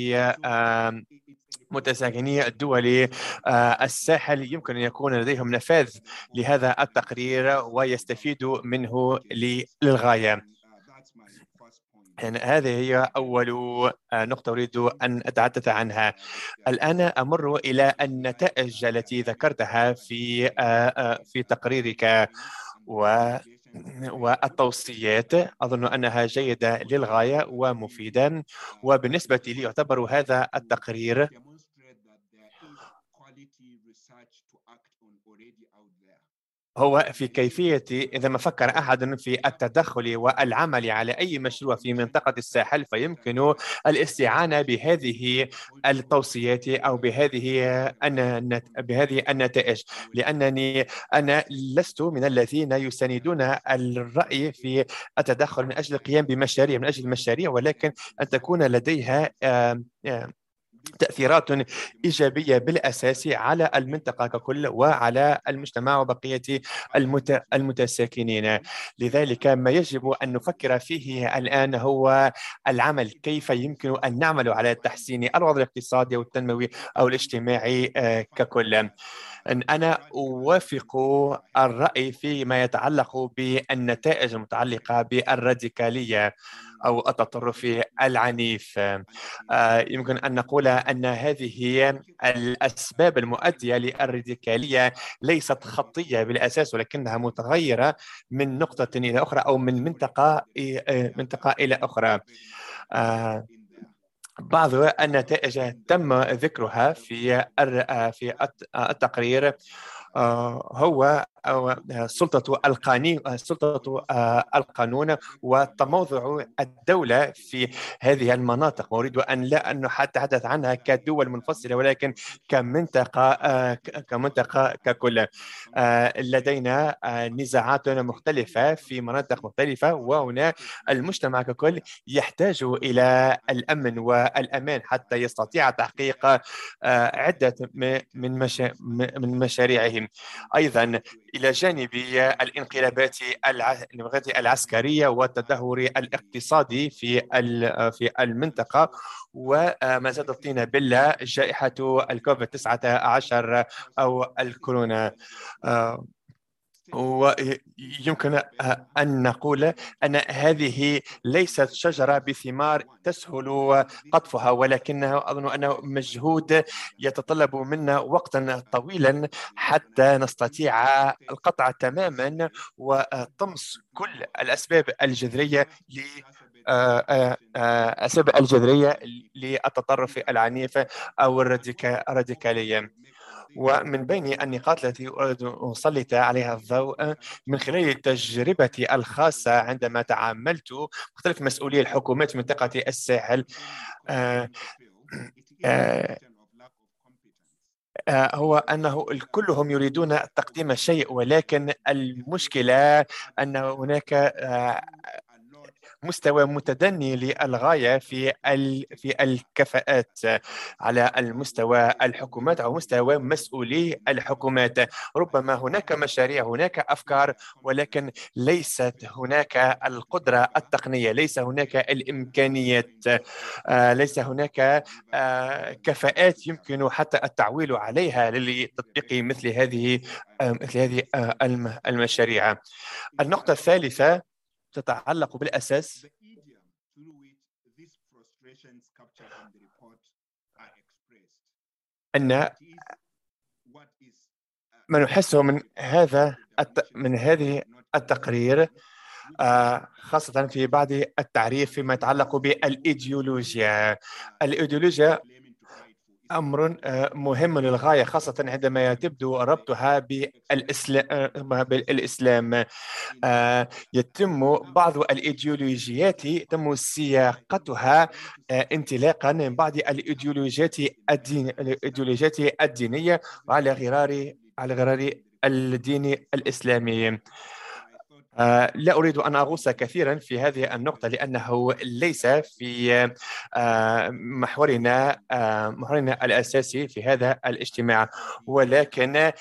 متساكني الدول آه، الساحل يمكن أن يكون لديهم نفاذ لهذا التقرير ويستفيدوا منه للغاية. يعني هذه هي أول آه، نقطة أريد أن أتحدث عنها. الآن أمر إلى النتائج التي ذكرتها في آه، في تقريرك و والتوصيات أظن أنها جيدة للغاية ومفيدة وبالنسبة لي يعتبر هذا التقرير هو في كيفية إذا ما فكر أحد في التدخل والعمل على أي مشروع في منطقة الساحل فيمكن الاستعانة بهذه التوصيات أو بهذه بهذه النتائج. لأنني أنا لست من الذين يساندون الرأي في التدخل من أجل القيام بمشاريع من أجل المشاريع ولكن أن تكون لديها تأثيرات إيجابية بالأساس على المنطقة ككل وعلى المجتمع وبقية المت... المتساكنين. لذلك ما يجب أن نفكر فيه الآن هو العمل كيف يمكن أن نعمل على تحسين الوضع الاقتصادي والتنموي أو الاجتماعي آه، ككل. أن أنا أوافق الرأي فيما يتعلق بالنتائج المتعلقة بالراديكالية. أو التطرف العنيف. آه، يمكن أن نقول أن هذه هي الأسباب المؤدية للراديكالية ليست خطية بالأساس ولكنها متغيرة من نقطة إلى أخرى أو من منطقة منطقة إلى أخرى. آه، بعض النتائج تم ذكرها في في التقرير. آه، هو سلطة القانون سلطة القانون وتموضع الدولة في هذه المناطق. أريد أن لا أن نتحدث عنها كدول منفصلة ولكن كمنطقة كمنطقة ككل. لدينا نزاعات مختلفة في مناطق مختلفة وهنا المجتمع ككل يحتاج إلى الأمن والأمان حتى يستطيع تحقيق عدة من مشاريعهم. أيضا إلى جانب الانقلابات العسكرية والتدهور الاقتصادي في في المنطقة وما زاد الطين بلة جائحة الكوفيد 19 أو الكورونا. ويمكن أن نقول أن هذه ليست شجرة بثمار تسهل قطفها ولكنه أظن أنه مجهود يتطلب منا وقتا طويلا حتى نستطيع القطع تماما وطمس كل الأسباب الجذرية ل الأسباب الجذرية للتطرف العنيف أو الراديكالية. ومن بين النقاط التي أريد أن أسلط عليها الضوء من خلال تجربتي الخاصة عندما تعاملت مختلف مسؤولي الحكومات في منطقة الساحل آه آه هو أنه كلهم يريدون تقديم شيء ولكن المشكلة أن هناك مستوى متدني للغاية في في الكفاءات على المستوى الحكومات أو مستوى مسؤولي الحكومات. ربما هناك مشاريع هناك أفكار ولكن ليست هناك القدرة التقنية ليس هناك الإمكانيات. آه، ليس هناك آه، كفاءات يمكن حتى التعويل عليها لتطبيق مثل هذه آه، مثل هذه المشاريع. النقطة الثالثة تتعلق بالأساس. أن ما نحسه من هذا من هذه التقرير آه، خاصة في بعض التعريف فيما يتعلق بالإيديولوجيا. الإيديولوجيا أمر آه، مهم للغاية خاصة عندما تبدو ربطها بالإسلام آه، يتم بعض الإيديولوجيات يتم سياقتها آه، انطلاقا من بعض الإيديولوجيات الدين الإيديولوجيات الدينية وعلى غرار على غرار الدين الإسلامي. آه، لا أريد أن أغوص كثيرا في هذه النقطة لأنه ليس في آه، محورنا آه، محورنا الأساسي في هذا الاجتماع. ولكن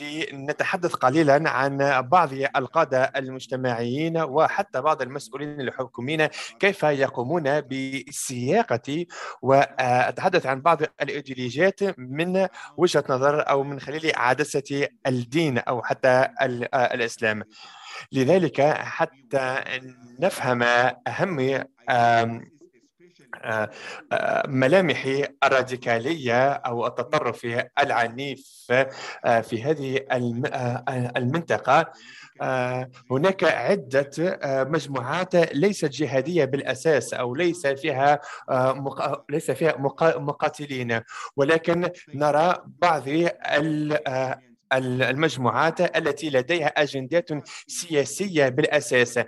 لنتحدث قليلا عن بعض القادة المجتمعيين وحتى بعض المسؤولين الحكوميين كيف يقومون بسياقة وأتحدث عن بعض الإيديولوجيات من وجهة نظر أو من خلال عدسة الدين أو حتى الإسلام. لذلك حتى نفهم أهم ملامح الراديكالية أو التطرف العنيف في هذه المنطقة هناك عدة مجموعات ليست جهادية بالأساس أو ليس فيها ليس فيها مقاتلين ولكن نرى بعض المجموعات التي لديها أجندات سياسية بالأساس.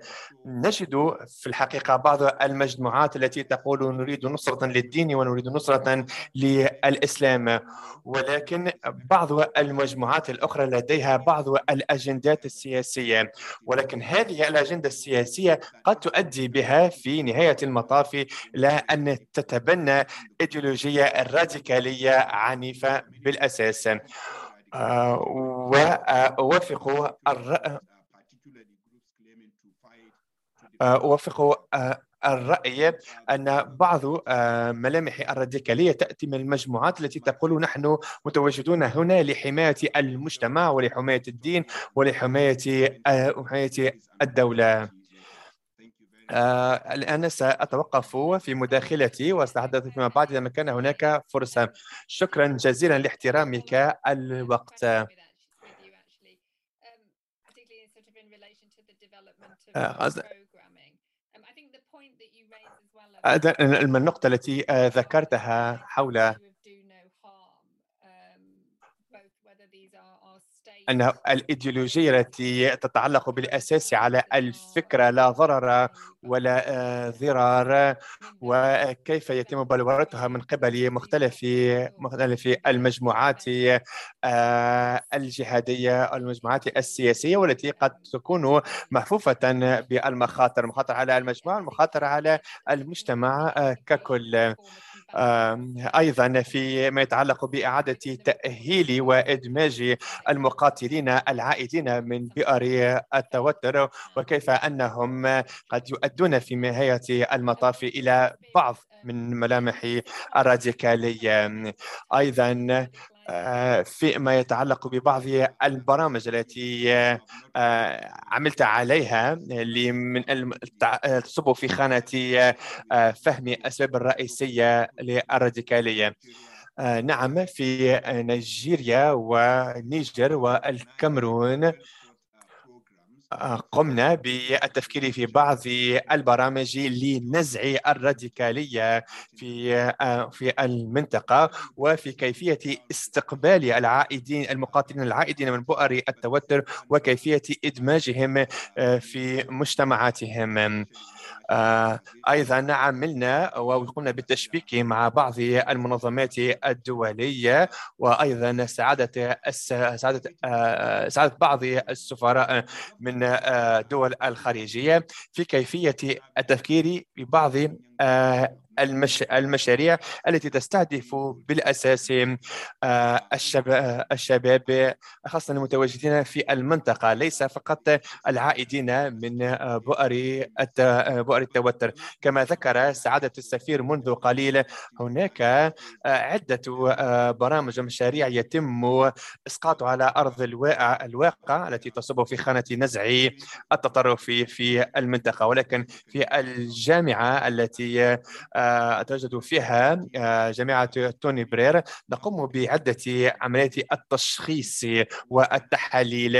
نجد في الحقيقة بعض المجموعات التي تقول نريد نصرة للدين ونريد نصرة للإسلام ولكن بعض المجموعات الأخرى لديها بعض الأجندات السياسية. ولكن هذه الأجندة السياسية قد تؤدي بها في نهاية المطاف إلى أن تتبنى إيديولوجية راديكالية عنيفة بالأساس. وأوافق الرأي أوافق الرأي أن بعض ملامح الراديكالية تأتي من المجموعات التي تقول نحن متواجدون هنا لحماية المجتمع ولحماية الدين ولحماية الدولة. آه الآن سأتوقف في مداخلتي وسأتحدث فيما بعد إذا كان هناك فرصة. شكرا جزيلا لاحترامك الوقت. النقطة التي ذكرتها حول أن الإيديولوجية التي تتعلق بالأساس على الفكرة لا ضرر ولا آه، ضرار. وكيف يتم بلورتها من قبل مختلف مختلف المجموعات آه، الجهادية المجموعات السياسية والتي قد تكون محفوفة بالمخاطر المخاطر على المجموعة المخاطر على المجتمع آه، ككل. أيضا فيما يتعلق بإعادة تأهيل وإدماج المقاتلين العائدين من بئر التوتر وكيف أنهم قد يؤدون في نهاية المطاف إلى بعض من ملامح الراديكالية. أيضا آه، فيما يتعلق ببعض البرامج التي آه، عملت عليها اللي من تصب في خانة آه، فهم الأسباب الرئيسية للراديكالية. نعم في نيجيريا ونيجر والكاميرون قمنا بالتفكير في بعض البرامج لنزع الراديكالية في في المنطقة وفي كيفية استقبال العائدين المقاتلين العائدين من بؤر التوتر وكيفية إدماجهم في مجتمعاتهم. آه، أيضا عملنا وقمنا بالتشبيك مع بعض المنظمات الدولية وأيضا سعادة سعادة آه، سعادة بعض السفراء من آه، الخارجية في كيفية التفكير ببعض. المشاريع التي تستهدف بالأساس آه، الشباب خاصة المتواجدين في المنطقة ليس فقط العائدين من آه، بؤر. بؤر التوتر كما ذكر سعادة السفير منذ قليل هناك آه، عده برامج ومشاريع يتم اسقاطها على أرض الواقع التي تصب في خانة نزع التطرف في المنطقة ولكن في الجامعة التي أتواجد فيها آه، جامعة توني برير. نقوم بعدة عمليات التشخيص والتحاليل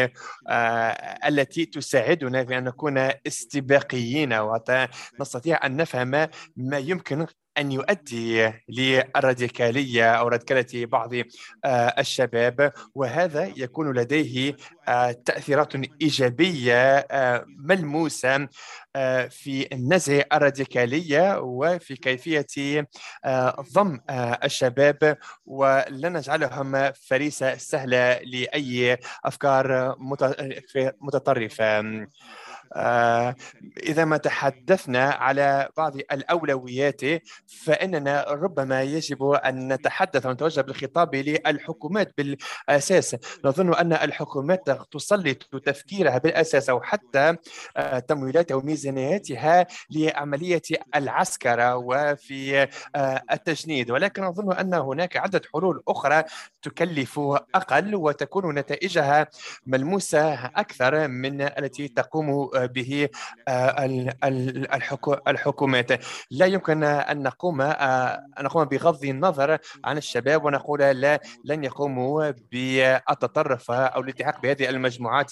آه، التي تساعدنا في أن نكون استباقيين ونستطيع أن نفهم ما يمكن أن يؤدي للراديكالية أو راديكالية بعض آه، الشباب وهذا يكون لديه آه، تأثيرات إيجابية آه، ملموسة في نزع الراديكالية وفي كيفية ضم الشباب. ولن نجعلهم فريسة سهلة لأي أفكار متطرفة. إذا ما تحدثنا على بعض الأولويات فإننا ربما يجب أن نتحدث ونتوجه بالخطاب للحكومات بالأساس. نظن أن الحكومات تسلط تفكيرها بالأساس أو حتى آه، تمويلاتها وميزانياتها لعملية العسكرة وفي آه، التجنيد. ولكن أظن أن هناك عدة حلول أخرى تكلف أقل وتكون نتائجها ملموسة أكثر من التي تقوم به آه، الحكومات. لا يمكن أن نقوم آه، أن نقوم بغض النظر عن الشباب ونقول لا لن يقوموا بالتطرف أو الالتحاق بهذه المجموعات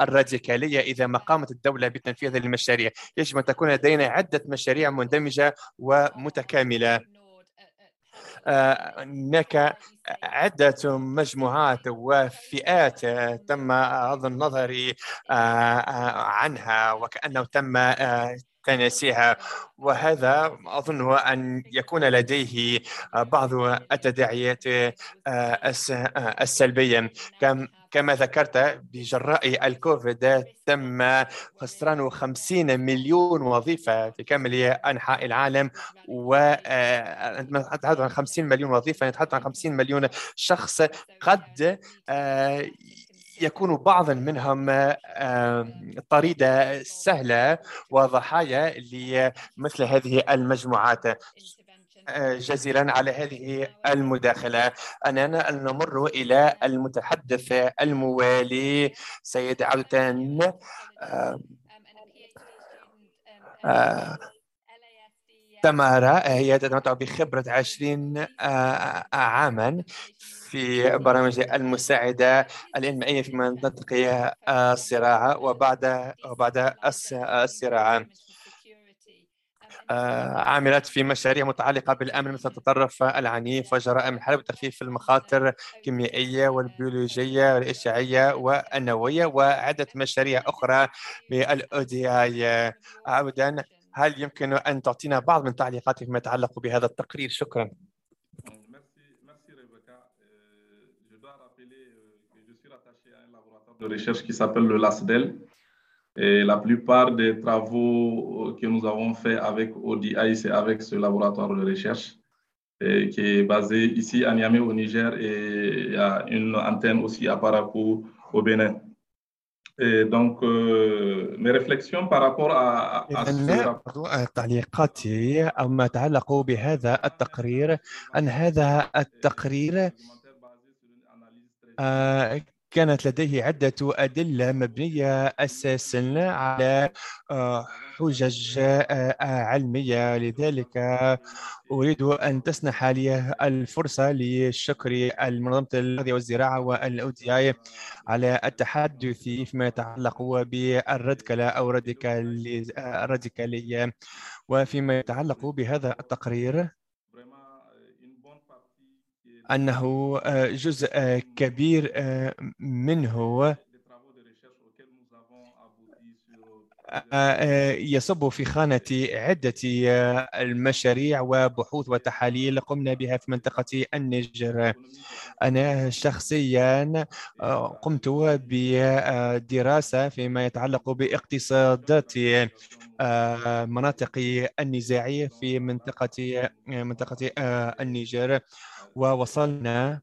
الراديكالية إذا ما قامت الدولة بتنفيذ المشاريع. يجب أن تكون لدينا عدة مشاريع مندمجة ومتكاملة. هناك عدة مجموعات وفئات تم غض النظر عنها وكأنه تم تناسيها وهذا أظن أن يكون لديه بعض التداعيات السلبية. كما ذكرت بجراء الكوفيد تم خسران 50 مليون وظيفة في كامل أنحاء العالم و نتحدث عن 50 مليون وظيفة نتحدث عن 50 مليون شخص قد آه، يكون بعضا منهم طريدة سهلة وضحايا لمثل هذه المجموعات. جزيلا على هذه المداخلة. أننا نمر إلى المتحدث الموالي سيد عبدان تمارا هي تتمتع بخبرة عشرين عاما في برامج المساعدة الإنمائية في منطقة الصراع وبعد وبعد الصراع. آه، عاملات في مشاريع متعلقة بالأمن مثل التطرف العنيف وجرائم الحرب وتخفيف المخاطر الكيميائية والبيولوجية والإشعاعية والنووية وعدة مشاريع أخرى بالأودي آي عودا هل يمكن أن تعطينا بعض من تعليقاتك فيما يتعلق بهذا التقرير شكرا de recherche qui s'appelle le LASDEL. Et la plupart des travaux que nous avons faits avec ODI, c'est avec ce laboratoire de recherche et qui est basé ici à Niamey au Niger et il y a une antenne aussi à Parakou au Bénin. Et donc, euh, mes réflexions par rapport à, à ce تعليقاتي أو ما يتعلق بهذا التقرير أن هذا التقرير كانت لديه عدة أدلة مبنية أساسا على آه، حجج علمية. لذلك أريد أن تسنح لي الفرصة لشكر المنظمة الغذاء والزراعة والأودياي على التحدث فيما يتعلق بالراديكالة أو الراديكالية وفيما يتعلق بهذا التقرير أنه جزء كبير منه يصب في خانة عدة المشاريع وبحوث وتحاليل قمنا بها في منطقة النيجر أنا شخصيا قمت بدراسة فيما يتعلق باقتصادات مناطق النزاعية في منطقة منطقة النيجر ووصلنا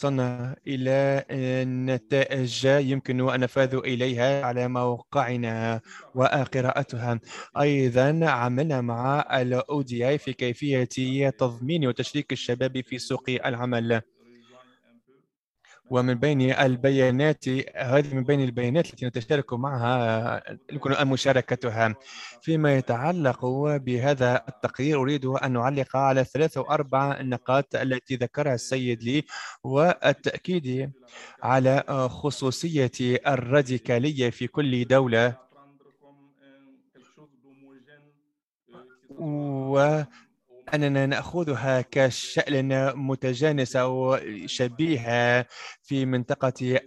وصلنا إلى نتائج يمكن أن نفاذ إليها على موقعنا وقراءتها. أيضا عملنا مع الأودي في كيفية تضمين وتشريك الشباب في سوق العمل. ومن بين البيانات هذه من بين البيانات التي نتشارك معها يمكن مشاركتها. فيما يتعلق بهذا التقرير أريد أن نعلق على ثلاث أو أربع نقاط التي ذكرها السيد لي والتأكيد على خصوصية الراديكالية في كل دولة. و أننا نأخذها كشأن متجانس أو شبيهة في منطقة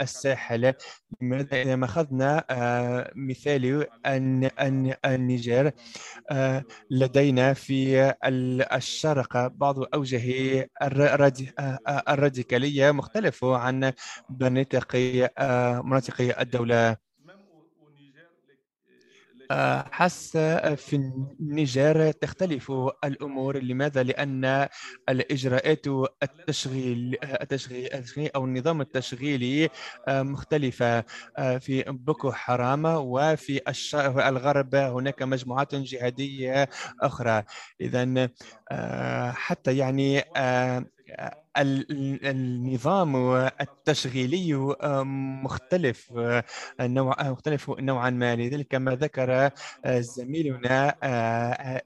الساحل. لماذا؟ إذا ما أخذنا آه، مثال النيجر آه، لدينا في الشرق بعض أوجه آه، الراديكالية مختلفة عن مناطق الدولة. حس في النيجر تختلف الأمور. لماذا؟ لأن الإجراءات التشغيل التشغيل أو النظام التشغيلي مختلفة في بوكو حرام وفي الغرب. هناك مجموعات جهادية أخرى. اذا حتى يعني النظام التشغيلي مختلف نوع مختلف نوعا ما. لذلك كما ذكر زميلنا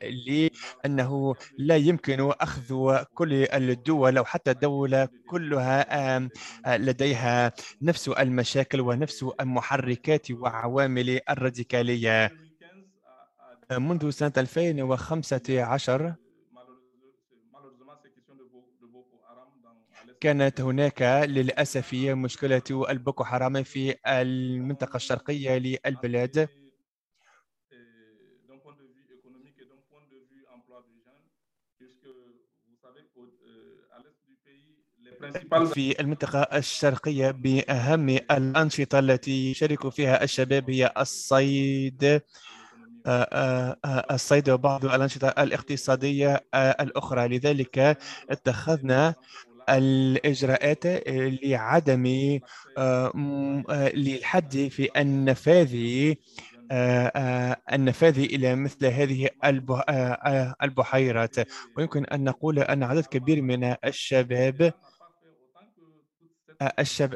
لي أنه لا يمكن أخذ كل الدول أو حتى الدولة كلها لديها نفس المشاكل ونفس المحركات وعوامل الراديكالية. منذ سنة 2015 كانت هناك للأسف مشكلة البوكو حرام في المنطقة الشرقية للبلاد. في المنطقة الشرقية بأهم الأنشطة التي يشارك فيها الشباب هي الصيد. آه، آه، آه، الصيد وبعض الأنشطة الاقتصادية الأخرى. لذلك اتخذنا الإجراءات لعدم آه، آه، للحد في النفاذ آه، النفاذ إلى مثل هذه البحيرات. ويمكن أن نقول أن عدد كبير من الشباب الشب...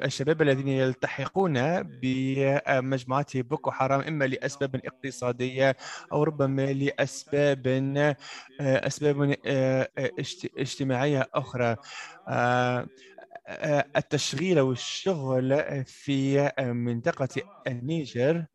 الشباب الذين يلتحقون بمجموعات بوكو حرام إما لأسباب اقتصادية أو ربما لأسباب آه، أسباب آه، اجتماعية أخرى. آه، التشغيل والشغل في منطقة النيجر.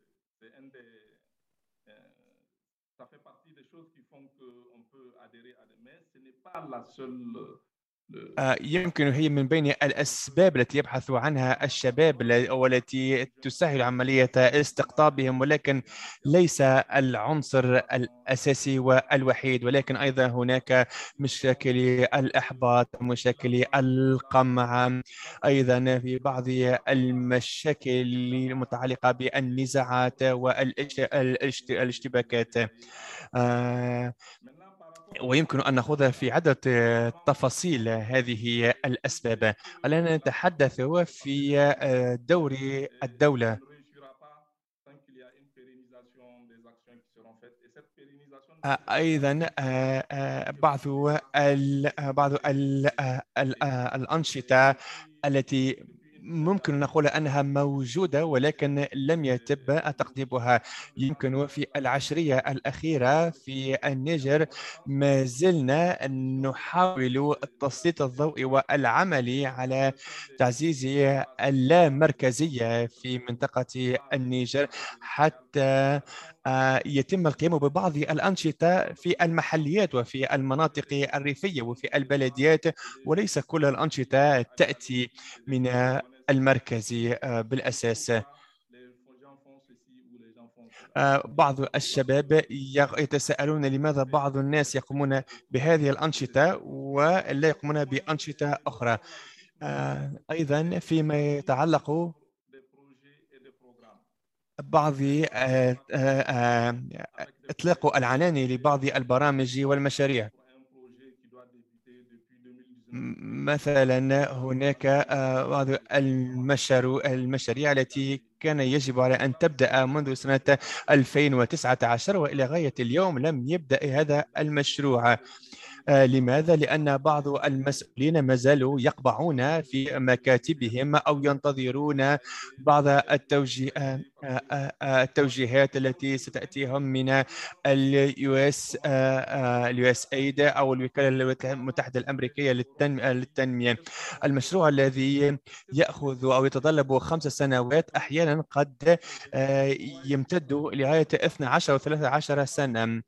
يمكن هي من بين الأسباب التي يبحث عنها الشباب والتي تسهل عملية استقطابهم ولكن ليس العنصر الأساسي والوحيد ولكن أيضا هناك مشاكل الإحباط مشاكل القمع أيضا في بعض المشاكل المتعلقة بالنزاعات والاشتباكات آه، ويمكن أن نخوض في عدة تفاصيل هذه الأسباب. الآن نتحدث في دور الدولة. أيضا بعض بعض الأنشطة التي ممكن نقول أنها موجودة ولكن لم يتم تقديمها. يمكن في العشرية الأخيرة في النيجر ما زلنا نحاول تسليط الضوء والعمل على تعزيز اللامركزية في منطقة النيجر حتى آه، يتم القيام ببعض الأنشطة في المحليات وفي المناطق الريفية وفي البلديات وليس كل الأنشطة تأتي من المركزي آه، بالأساس. آه، بعض الشباب يتساءلون لماذا بعض الناس يقومون بهذه الأنشطة ولا يقومون بأنشطة أخرى. آه، أيضا فيما يتعلق بعض إطلاق العنان لبعض البرامج والمشاريع. مثلا هناك آه، بعض المشاريع التي كان يجب عليها أن تبدأ منذ سنة 2019 وإلى غاية اليوم لم يبدأ هذا المشروع. لماذا؟ لأن بعض المسؤولين ما زالوا يقبعون في مكاتبهم أو ينتظرون بعض التوجيه آه، آه، التوجيهات التي ستأتيهم من ال US ال USAID أو الولايات المتحدة الأمريكية للتنمية المشروع الذي يأخذ أو يتطلب خمس سنوات أحيانا قد يمتد لغاية 12 أو 13 سنة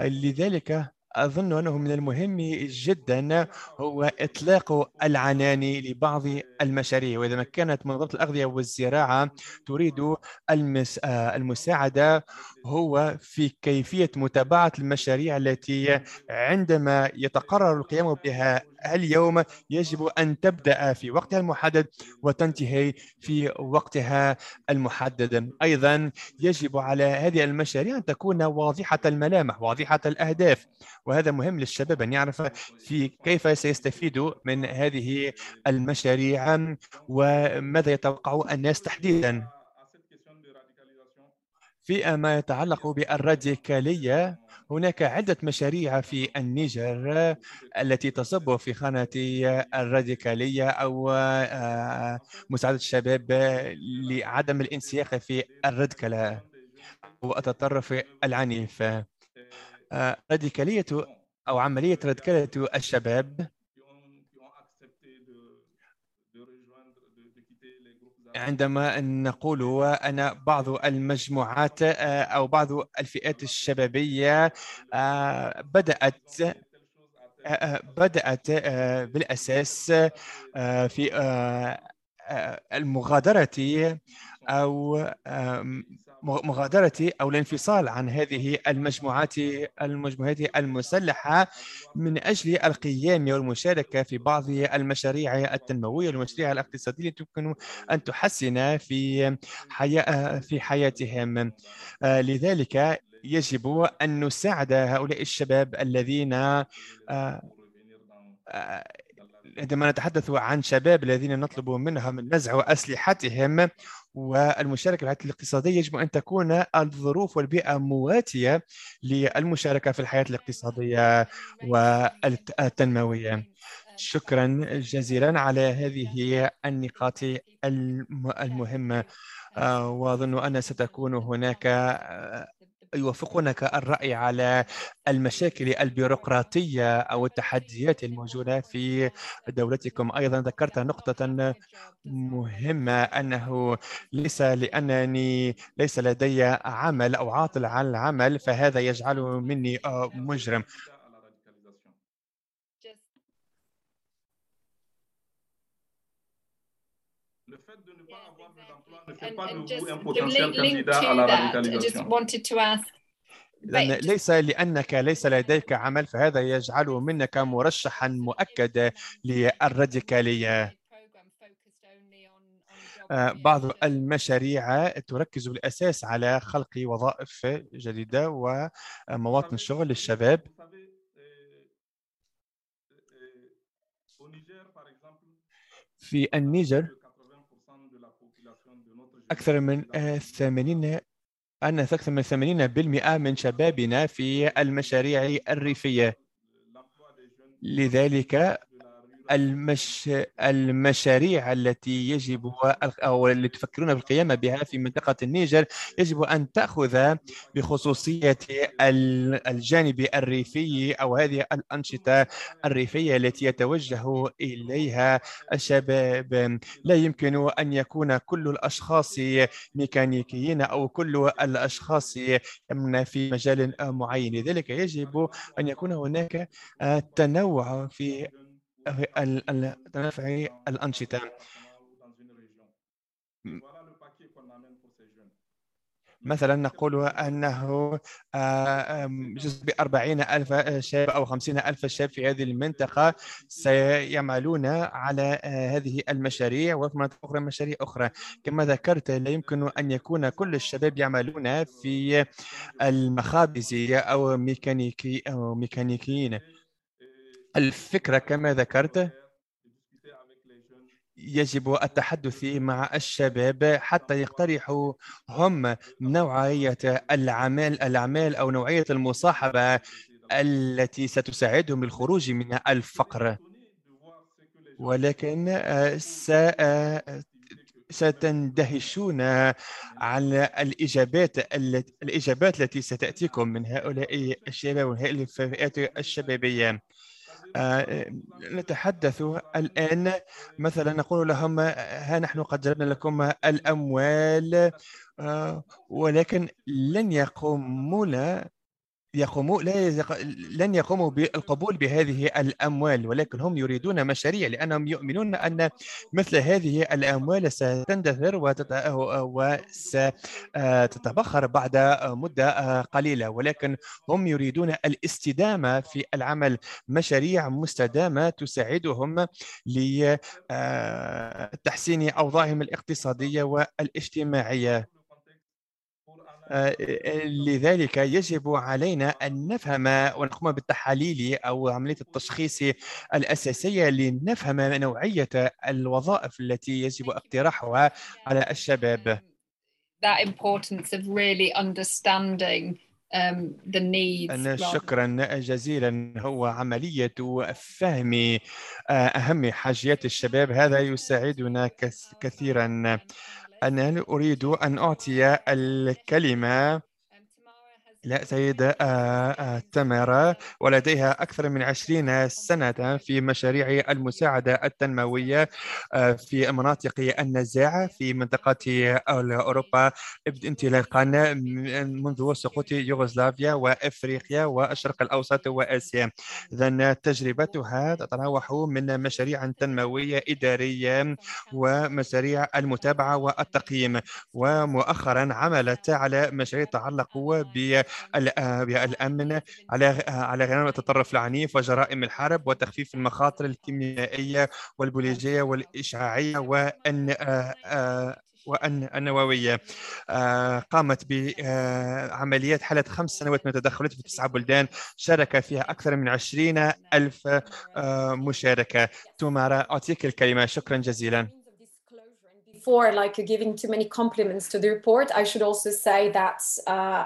لذلك أظن أنه من المهم جدا هو إطلاق العنان لبعض المشاريع وإذا كانت منظمة الأغذية والزراعة تريد المس... المساعدة هو في كيفية متابعة المشاريع التي عندما يتقرر القيام بها اليوم يجب أن تبدأ في وقتها المحدد وتنتهي في وقتها المحدد. أيضا يجب على هذه المشاريع أن تكون واضحة الملامح واضحة الأهداف وهذا مهم للشباب أن يعرف في كيف سيستفيد من هذه المشاريع وماذا يتوقع الناس تحديدا. فيما يتعلق بالراديكالية هناك عدة مشاريع في النيجر التي تصب في خانة الراديكالية أو آه، مساعدة الشباب لعدم الانسياق في الراديكالة والتطرف العنيف. آه، راديكالية أو عملية راديكالية الشباب عندما نقول أن بعض المجموعات آه، أو بعض الفئات الشبابية آه، بدأت بدأت بالأساس في المغادرة أو مغادرة أو الانفصال عن هذه المجموعات المجموعات المسلحة من أجل القيام والمشاركة في بعض المشاريع التنموية والمشاريع الاقتصادية التي يمكن أن تحسن في حياة في حياتهم. آه، لذلك يجب أن نساعد هؤلاء الشباب الذين آه، آه، عندما نتحدث عن شباب الذين نطلب منهم نزع أسلحتهم والمشاركة في الحياة الاقتصادية يجب أن تكون الظروف والبيئة مواتية للمشاركة في الحياة الاقتصادية والتنموية. شكرا جزيلا على هذه النقاط المهمة. وأظن أن ستكون هناك يوافقونك الرأي على المشاكل البيروقراطية أو التحديات الموجودة في دولتكم. أيضا ذكرت نقطة مهمة أنه ليس لأنني ليس لدي عمل أو عاطل عن العمل فهذا يجعل مني مجرم. And, and just to that, I just wanted to ask. لأن ليس لأنك ليس لديك عمل فهذا يجعل منك مرشحا مؤكدا للراديكالية. آه، بعض المشاريع تركز بالأساس على خلق وظائف جديدة ومواطن شغل للشباب. Vous savez, euh, euh, au Niger, par exemple, في النيجر 80% de la population أكثر من آه، 80 أن أكثر من 80% من شبابنا في المشاريع jeunes لذلك المش... المشاريع التي يجب أو اللي تفكرون بالقيام بها في منطقة النيجر يجب أن تأخذ بخصوصية ال- الجانب الريفي أو هذه الأنشطة الريفية التي يتوجه إليها الشباب. لا يمكن أن يكون كل الأشخاص ميكانيكيين أو كل الأشخاص يعملون في مجال معين. لذلك يجب أن يكون هناك تنوع في تنافع الأنشطة. مثلا نقول أنه جزء بأربعين ألف شاب أو خمسين ألف شاب في هذه المنطقة سيعملون على هذه المشاريع وفي مناطق أخرى مشاريع أخرى كما ذكرت لا يمكن أن يكون كل الشباب يعملون في المخابز أو ميكانيكي أو ميكانيكيين الفكرة كما ذكرت يجب التحدث مع الشباب حتى يقترحوا هم نوعية الأعمال الأعمال أو نوعية المصاحبة التي ستساعدهم للخروج من الفقر. ولكن آه، س آه، ستندهشون على الإجابات التي الإجابات التي ستأتيكم من هؤلاء الشباب وهذه الفئات الشبابية. نتحدث الآن. مثلا نقول لهم ها نحن قد جلبنا لكم الأموال آه، ولكن لن يقومون يقوموا لا يزق... لن يقوموا بالقبول بهذه الأموال ولكن هم يريدون مشاريع لأنهم يؤمنون أن مثل هذه الأموال ستندثر وتت... وستتبخر بعد مدة قليلة. ولكن هم يريدون الاستدامة في العمل. مشاريع مستدامة تساعدهم لتحسين أوضاعهم الاقتصادية والاجتماعية. آه، لذلك يجب علينا أن نفهم ونقوم بالتحاليل أو عملية التشخيص الأساسية لنفهم نوعية الوظائف التي يجب اقتراحها على الشباب. That importance of really understanding um, the needs. أن rather- شكرا جزيلا. هو عملية فهم آه، أهم حاجيات الشباب. هذا يساعدنا كث- كثيرا. أنا أريد أن أعطي الكلمة Um, Tamara has لا سيدة آه، آه، تمارا ولديها أكثر من عشرين سنة في مشاريع المساعدة التنموية آه، في مناطق النزاع في منطقة أوروبا انطلاقا من- منذ سقوط يوغوسلافيا وأفريقيا والشرق الأوسط وآسيا. إذن تجربتها تتراوح من مشاريع تنموية إدارية ومشاريع المتابعة والتقييم ومؤخرا عملت على مشاريع تتعلق بال- بالأمن على على غرام التطرف العنيف وجرائم الحرب وتخفيف المخاطر الكيميائية والبيولوجية والإشعاعية وأن آه، آه، وأن النووية. آه، قامت بعمليات حالة خمس سنوات من التدخلات في تسعة بلدان شارك فيها أكثر من عشرين ألف آه، مشاركة. تومارا أعطيك الكلمة. شكرا جزيلا. Before like giving too many compliments to the report, I should also say that uh,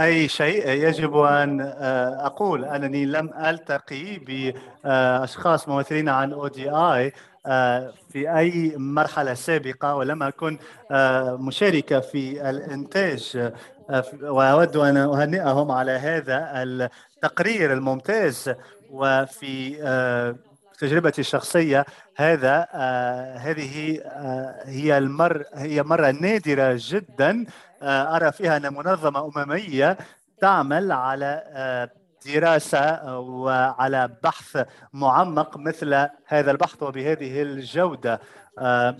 أي شيء يجب أن آه، أقول أنني لم ألتقي بأشخاص ممثلين عن أو دي آي في أي مرحلة سابقة ولم أكن آه، مشاركة في الإنتاج آه، وأود أن أهنئهم على هذا التقرير الممتاز وفي آه، تجربتي الشخصية هذا آه، هذه آه، هي المر هي مرة نادرة جدا آه، أرى فيها أن منظمة أممية تعمل على آه، دراسة وعلى بحث معمق مثل هذا البحث وبهذه الجودة. آه،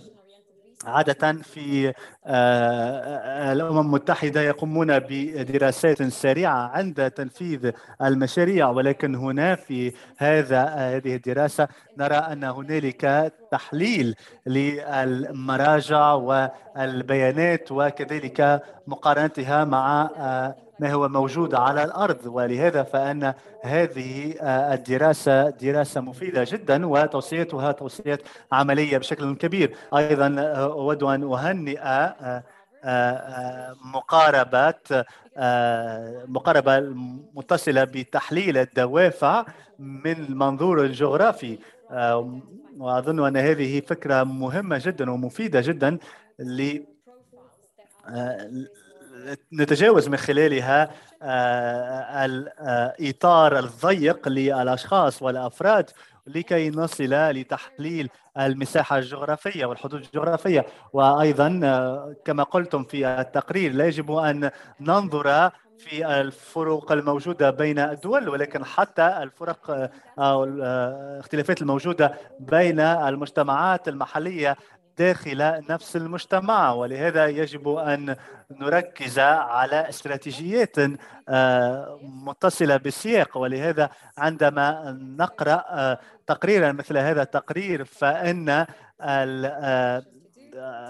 عادة في آه، الأمم المتحدة يقومون بدراسات سريعة عند تنفيذ المشاريع ولكن هنا في هذا هذه الدراسة نرى أن هنالك تحليل للمراجع والبيانات وكذلك مقارنتها مع آه، ما هو موجود على الأرض ولهذا فأن هذه آه، الدراسة دراسة مفيدة جدا وتوصيتها توصيات عملية بشكل كبير. أيضا آه، أود أن أهنئ آه، مقاربة مقاربة متصلة بتحليل الدوافع من المنظور الجغرافي وأظن أن هذه فكرة مهمة جدا ومفيدة جدا ل نتجاوز من خلالها آه، الإطار الضيق للأشخاص والأفراد لكي نصل لتحليل المساحة الجغرافية والحدود الجغرافية. وأيضا آه، كما قلتم في التقرير لا يجب أن ننظر في الفروق الموجودة بين الدول ولكن حتى الفرق آه، أو الاختلافات الموجودة بين المجتمعات المحلية داخل نفس المجتمع ولهذا يجب أن نركز على استراتيجيات آه، متصلة بالسياق. ولهذا عندما نقرأ آه، تقريرا مثل هذا التقرير فإن آه،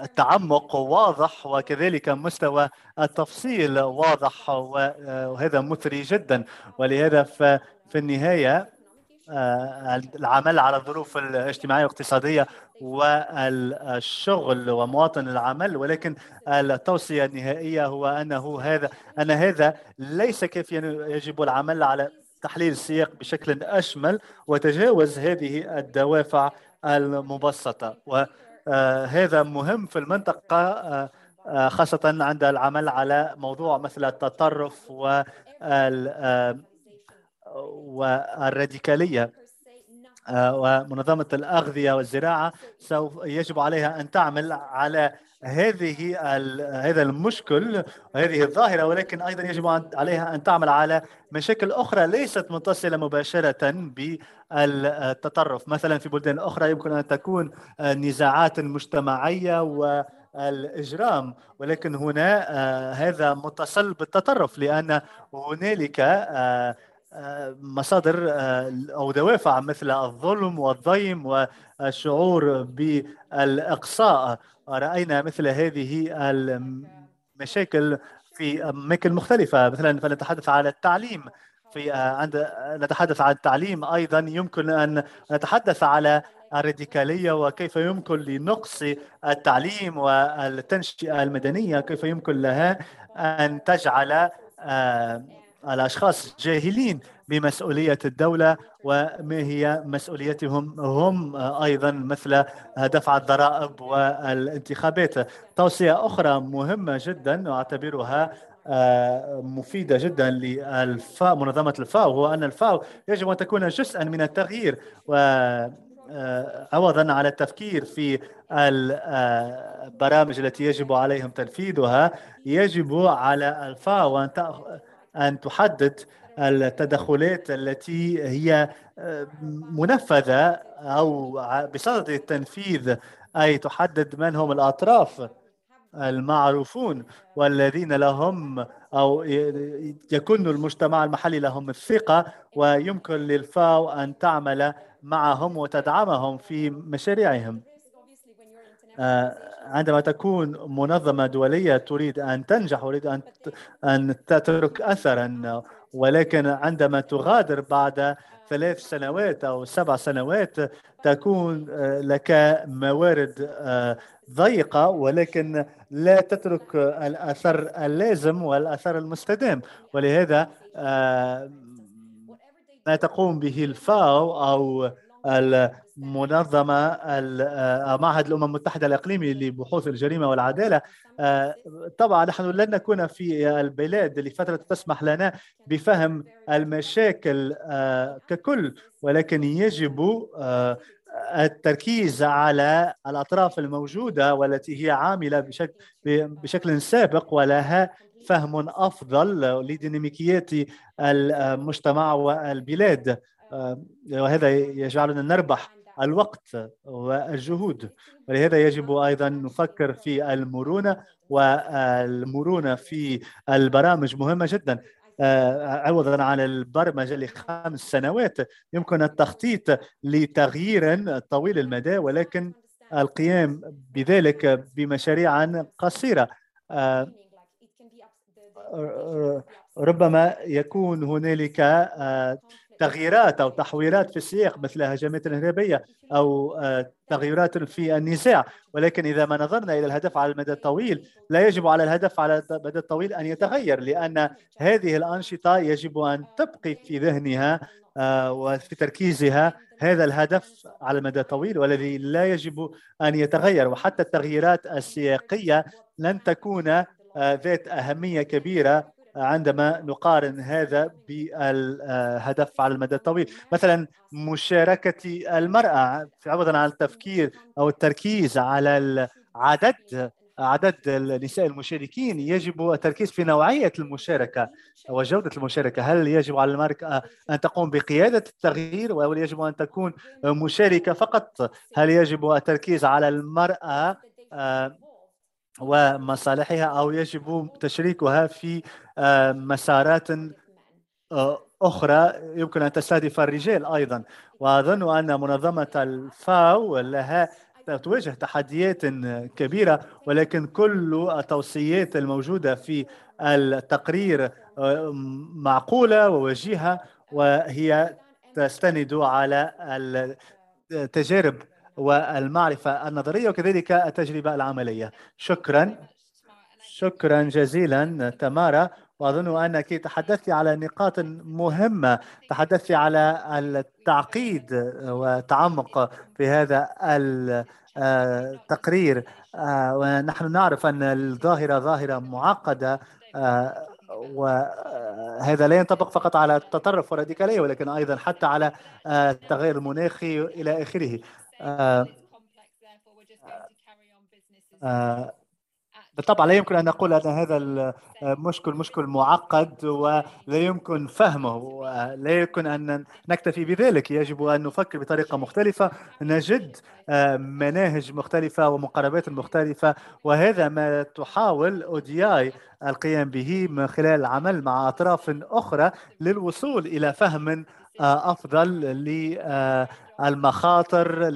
التعمق واضح وكذلك مستوى التفصيل واضح وهذا مثري جدا. ولهذا في النهاية العمل على الظروف الاجتماعية والاقتصادية والشغل ومواطن العمل ولكن التوصية النهائية هو أنه هذا أن هذا ليس كافيا يجب العمل على تحليل السياق بشكل أشمل وتجاوز هذه الدوافع المبسطة. وهذا مهم في المنطقة خاصة عند العمل على موضوع مثل التطرف وال والراديكالية. آه، ومنظمة الأغذية والزراعة سوف يجب عليها أن تعمل على هذه هذا المشكل وهذه الظاهرة ولكن أيضا يجب عليها أن تعمل على مشاكل أخرى ليست متصلة مباشرة بالتطرف. مثلا في بلدان أخرى يمكن أن تكون نزاعات مجتمعية و الإجرام ولكن هنا آه، هذا متصل بالتطرف لأن هنالك آه، مصادر آه، أو دوافع مثل الظلم والضيم والشعور بالإقصاء. رأينا مثل هذه المشاكل في أماكن مختلفة مثلا فنتحدث على التعليم. في آه، عند نتحدث عن التعليم أيضا يمكن أن نتحدث على الراديكالية وكيف يمكن لنقص التعليم والتنشئة المدنية كيف يمكن لها أن تجعل آه، الأشخاص جاهلين بمسؤولية الدولة وما هي مسؤوليتهم هم أيضا مثل دفع الضرائب والانتخابات. توصية أخرى مهمة جدا وأعتبرها آه، مفيدة جدا للفاو منظمة الفاو هو أن الفاو يجب أن تكون جزءا من التغيير و آه، عوضا على التفكير في البرامج التي يجب عليهم تنفيذها. يجب على الفاو أن أن تحدد التدخلات التي هي آه، منفذة أو بصدد التنفيذ أي تحدد من هم الأطراف المعروفون والذين لهم أو يكون المجتمع المحلي لهم الثقة ويمكن للفاو أن تعمل معهم وتدعمهم في مشاريعهم. عندما تكون منظمة دولية تريد أن تنجح تريد أن أن تترك أثرا ولكن عندما تغادر بعد ثلاث سنوات أو سبع سنوات تكون آه، لك موارد آه، ضيقة ولكن لا تترك الأثر اللازم والأثر المستدام. ولهذا ما تقوم به الفاو أو المنظمة آه، معهد الأمم المتحدة الإقليمي لبحوث الجريمة والعدالة. آه، طبعا نحن لن نكون في البلاد لفترة تسمح لنا بفهم المشاكل آه، ككل ولكن يجب التركيز على الأطراف الموجودة والتي هي عاملة بشكل, بشكل سابق ولها فهم أفضل لديناميكيات المجتمع والبلاد. وهذا يجعلنا نربح الوقت والجهود. ولهذا يجب أيضا نفكر في المرونة والمرونة في البرامج مهمة جدا. عوضا عن البرمجة لخمس سنوات. يمكن التخطيط لتغيير طويل المدى ولكن القيام بذلك بمشاريع قصيرة. ربما يكون هنالك تغييرات أو تحويرات في السياق مثل هجمات ارهابيه أو آه، تغيرات في النزاع. ولكن إذا ما نظرنا إلى الهدف على المدى الطويل لا يجب على الهدف على المدى الطويل أن يتغير لأن هذه الأنشطة يجب أن تبقي في ذهنها آه، وفي تركيزها هذا الهدف على المدى الطويل والذي لا يجب أن يتغير. وحتى التغييرات السياقية لن تكون آه، ذات أهمية كبيرة عندما نقارن هذا بالهدف على المدى الطويل. مثلا مشاركة المرأة عوضا عن التفكير أو التركيز على العدد عدد النساء المشاركين يجب التركيز في نوعية المشاركة وجودة المشاركة. هل يجب على المرأة أن تقوم بقيادة التغيير أو يجب أن تكون مشاركة فقط؟ هل يجب التركيز على المرأة؟ آه، ومصالحها أو يجب تشريكها في آه، مسارات آه، أخرى يمكن أن تستهدف الرجال أيضا. وأظن أن منظمة الفاو لها تواجه تحديات كبيرة ولكن كل التوصيات الموجودة في التقرير آه، معقولة ووجيهة وهي تستند على التجارب والمعرفة النظرية وكذلك التجربة العملية. شكرا. شكرا جزيلا تمارا. وأظن أنك تحدثت على نقاط مهمة. تحدثت على التعقيد وتعمق في هذا التقرير. ونحن نعرف أن الظاهرة ظاهرة معقدة. وهذا لا ينطبق فقط على التطرف والراديكالية ولكن أيضا حتى على التغير المناخي إلى آخره. بالطبع لا يمكن أن نقول أن هذا المشكل مشكل معقد ولا يمكن فهمه ولا يمكن أن نكتفي بذلك. يجب أن نفكر بطريقة مختلفة نجد آه، مناهج مختلفة ومقاربات مختلفة وهذا ما تحاول أودياي القيام به من خلال العمل مع أطراف أخرى للوصول إلى فهم آه، أفضل للمخاطر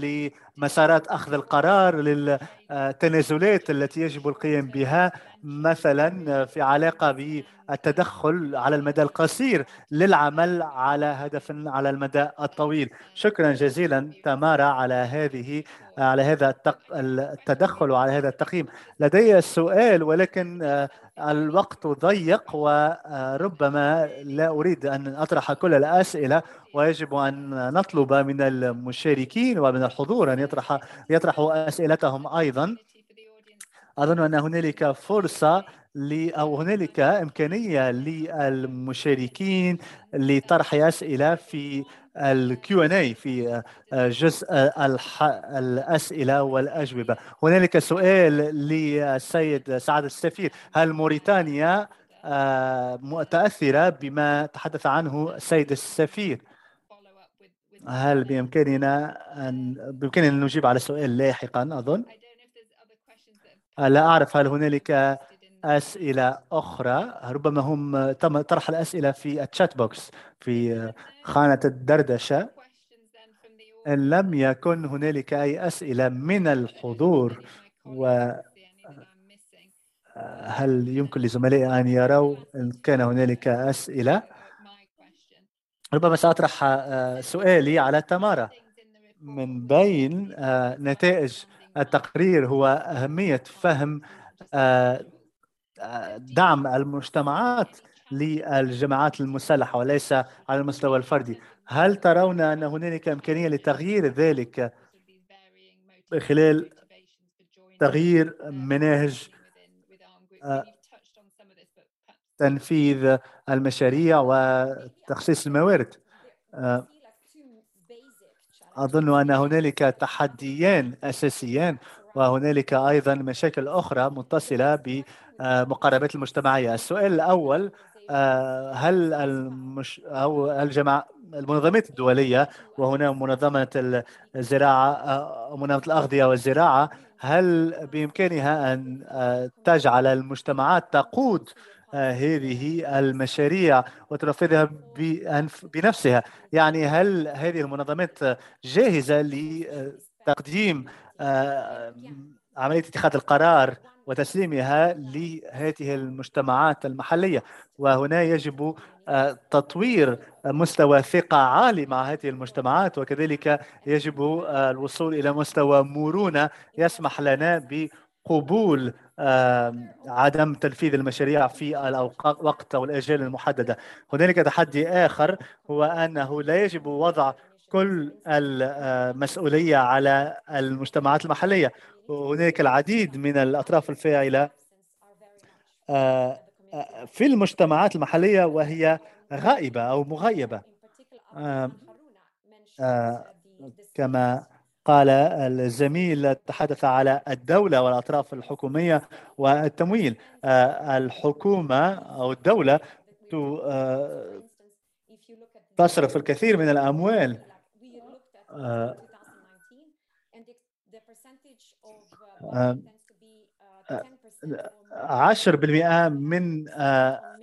لمسارات أخذ القرار للتنازلات التي يجب القيام بها مثلا في علاقة بالتدخل على المدى القصير للعمل على هدف على المدى الطويل. شكرا جزيلا تمارا على هذه على هذا التدخل وعلى هذا التقييم. لدي سؤال ولكن آه، الوقت ضيق وربما لا أريد أن أطرح كل الأسئلة. ويجب أن نطلب من المشاركين ومن الحضور أن يطرح يطرحوا أسئلتهم أيضا. أظن أن هنالك فرصة أو هنالك إمكانية للمشاركين لطرح أسئلة في ال Q and A في جزء الأسئلة والأجوبة. هنالك سؤال للسيد سعد السفير. هل موريتانيا آه، متأثرة بما تحدث عنه السيد السفير؟ هل بإمكاننا ان بإمكاننا أن نجيب على السؤال لاحقا أظن؟ لا أعرف هل هنالك أسئلة أخرى. ربما هم تم طرح الأسئلة في ال chat box في خانة الدردشة. إن لم يكن هنالك أي أسئلة من الحضور و هل يمكن لزملائي أن يروا إن كان هنالك أسئلة؟ ربما سأطرح آه، سؤالي على تمارا من بين آه، نتائج التقرير هو أهمية فهم آه، دعم المجتمعات للجماعات المسلحة وليس على المستوى الفردي. هل ترون أن هنالك إمكانية لتغيير ذلك خلال تغيير مناهج تنفيذ المشاريع وتخصيص الموارد. أظن أن هنالك تحديان أساسيان وهنالك أيضا مشاكل أخرى متصلة بمقاربات المجتمعية. السؤال الأول هل المش أو الجماعة المنظمات الدولية وهنا منظمة الزراعة آه، منظمة الأغذية والزراعة هل بإمكانها أن آه، تجعل المجتمعات تقود هذه المشاريع وتنفذها بنفسها. يعني هل هذه المنظمات جاهزة لتقديم عملية اتخاذ القرار وتسليمها لهذه المجتمعات المحلية؟ وهنا يجب آه، تطوير مستوى ثقة عالي مع هذه المجتمعات وكذلك يجب آه، الوصول إلى مستوى مرونة يسمح لنا بقبول آه، عدم تنفيذ المشاريع في الوقت أو الاجال المحددة. هنالك تحدي آخر هو أنه لا يجب وضع كل المسؤولية على المجتمعات المحلية. وهناك العديد من الأطراف الفاعلة آه، آه، في المجتمعات المحلية وهي غائبة أو مغيبة. آه، كما قال الزميل تحدث على الدولة والأطراف الحكومية والتمويل. الحكومة أو الدولة تصرف الكثير من الأموال. عشر بالمئة من آه،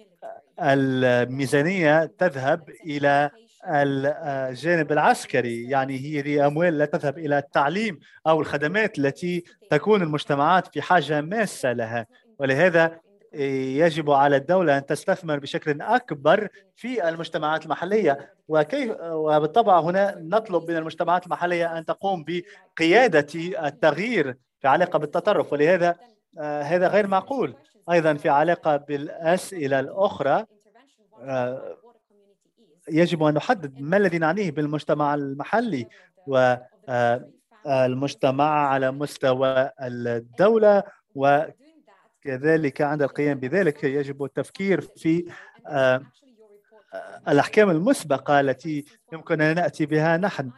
الميزانية تذهب إلى الجانب العسكري يعني هي دي أموال لا تذهب إلى التعليم أو الخدمات التي تكون المجتمعات في حاجة ماسة لها. ولهذا يجب على الدولة أن تستثمر بشكل أكبر في المجتمعات المحلية. وكيف وبالطبع هنا نطلب من المجتمعات المحلية أن تقوم بقيادة التغيير في علاقة بالتطرف. ولهذا آه، هذا غير معقول. أيضا في علاقة بالأسئلة الأخرى آه، يجب أن نحدد ما الذي نعنيه بالمجتمع المحلي والمجتمع آه، على مستوى الدولة وكذلك عند القيام بذلك يجب التفكير في الأحكام المسبقة التي يمكن أن نأتي بها نحن.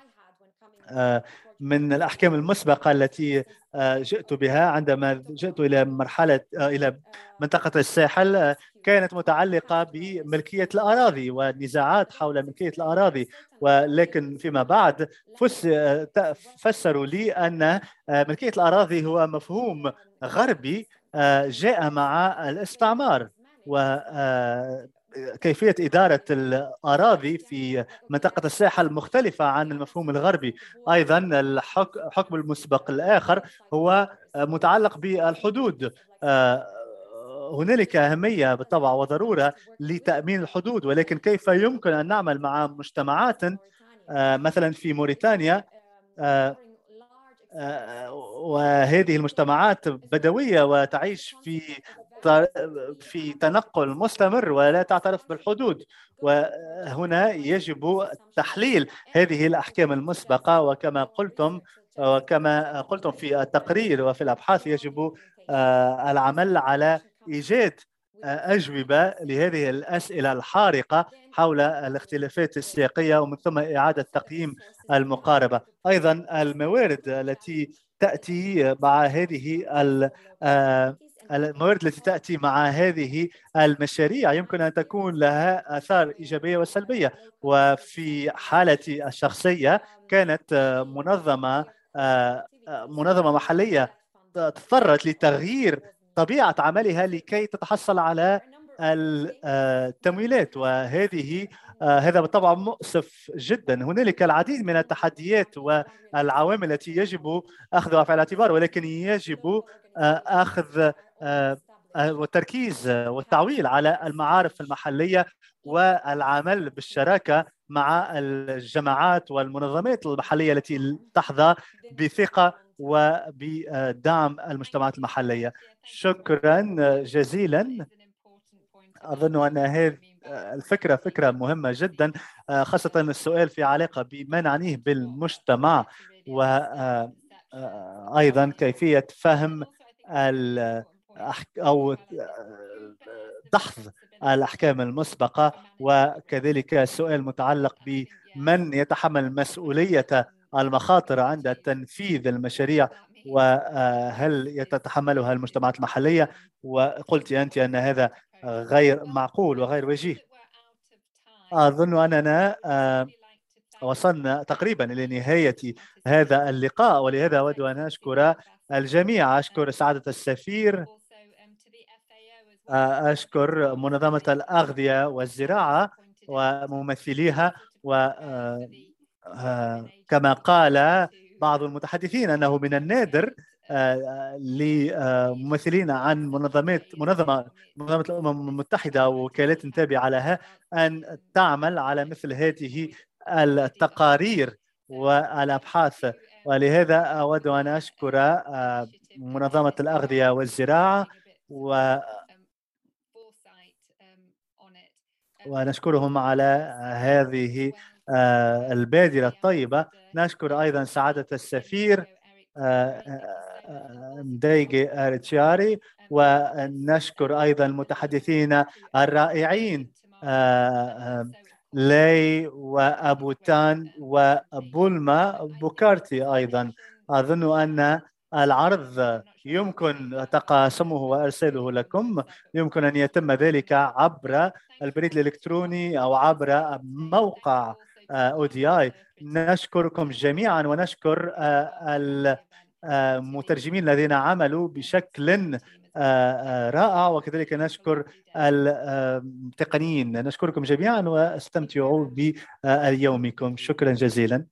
من الأحكام المسبقة التي آه، جئت بها عندما جئت إلى مرحلة آه، إلى منطقة الساحل آه، كانت متعلقة بملكية الأراضي والنزاعات حول ملكية الأراضي. ولكن فيما بعد فسروا لي أن ملكية الأراضي هو مفهوم غربي جاء مع الاستعمار. و كيفية إدارة الأراضي في منطقة الساحل مختلفة عن المفهوم الغربي. أيضا الحكم المسبق الآخر هو متعلق بالحدود. آه، هنالك أهمية بالطبع وضرورة لتأمين الحدود ولكن كيف يمكن أن نعمل مع مجتمعات آه، مثلا في موريتانيا؟ آه، وهذه المجتمعات بدوية وتعيش في في تنقل مستمر ولا تعترف بالحدود. وهنا يجب تحليل هذه الأحكام المسبقة وكما قلتم وكما قلتم في التقرير وفي الأبحاث يجب آه، العمل على إيجاد آه، أجوبة لهذه الأسئلة الحارقة حول الاختلافات السياقية ومن ثم إعادة تقييم المقاربة. أيضا الموارد التي تأتي مع هذه آه، الموارد التي تأتي مع هذه المشاريع. يمكن أن تكون لها آثار إيجابية وسلبية. وفي حالتي الشخصية كانت منظمة منظمة محلية اضطرت لتغيير طبيعة عملها لكي تتحصل على التمويلات. وهذه هذا بالطبع مؤسف جدا. هنالك العديد من التحديات والعوامل التي يجب أخذها في الاعتبار ولكن يجب اخذ آه، آه، والتركيز والتعويل على المعارف المحلية والعمل بالشراكة مع الجماعات والمنظمات المحلية التي تحظى بثقة وبدعم المجتمعات المحلية. شكرا جزيلا. أظن أن هذه الفكرة فكرة مهمة جدا آه، خاصة السؤال في علاقة بما نعنيه بالمجتمع وأيضا كيفية فهم أو دحض الأحكام المسبقة. وكذلك السؤال متعلق بمن يتحمل مسؤولية المخاطر عند تنفيذ المشاريع وهل تتحملها المجتمعات المحلية؟ وقلت أنت أن هذا غير معقول وغير وجيه. أظن أننا وصلنا تقريبا لنهاية هذا اللقاء. ولهذا أود أن أشكر الجميع. أشكر سعادة السفير أشكر منظمة الأغذية والزراعة وممثليها وكما قال بعض المتحدثين أنه من النادر لممثلين عن منظمات منظمة منظمة الأمم المتحدة ووكالات تابعة لها أن تعمل على مثل هذه التقارير والأبحاث. ولهذا أود أن أشكر آه، منظمة الأغذية والزراعة و ونشكرهم على هذه آه، البادرة الطيبة. نشكر أيضا سعادة السفير آه، مديجي أرتشاري ونشكر أيضا المتحدثين الرائعين لي وأبوتان وبولما بوكارتي أيضا. أظن أن العرض [laughs] يمكن تقاسمه وأرساله لكم. يمكن أن يتم ذلك عبر البريد الإلكتروني أو عبر موقع أو دي اي نشكركم جميعا ونشكر آه، المترجمين الذين عملوا بشكل رائع. وكذلك نشكر التقنيين نشكركم جميعا واستمتعوا بيومكم شكرا جزيلا.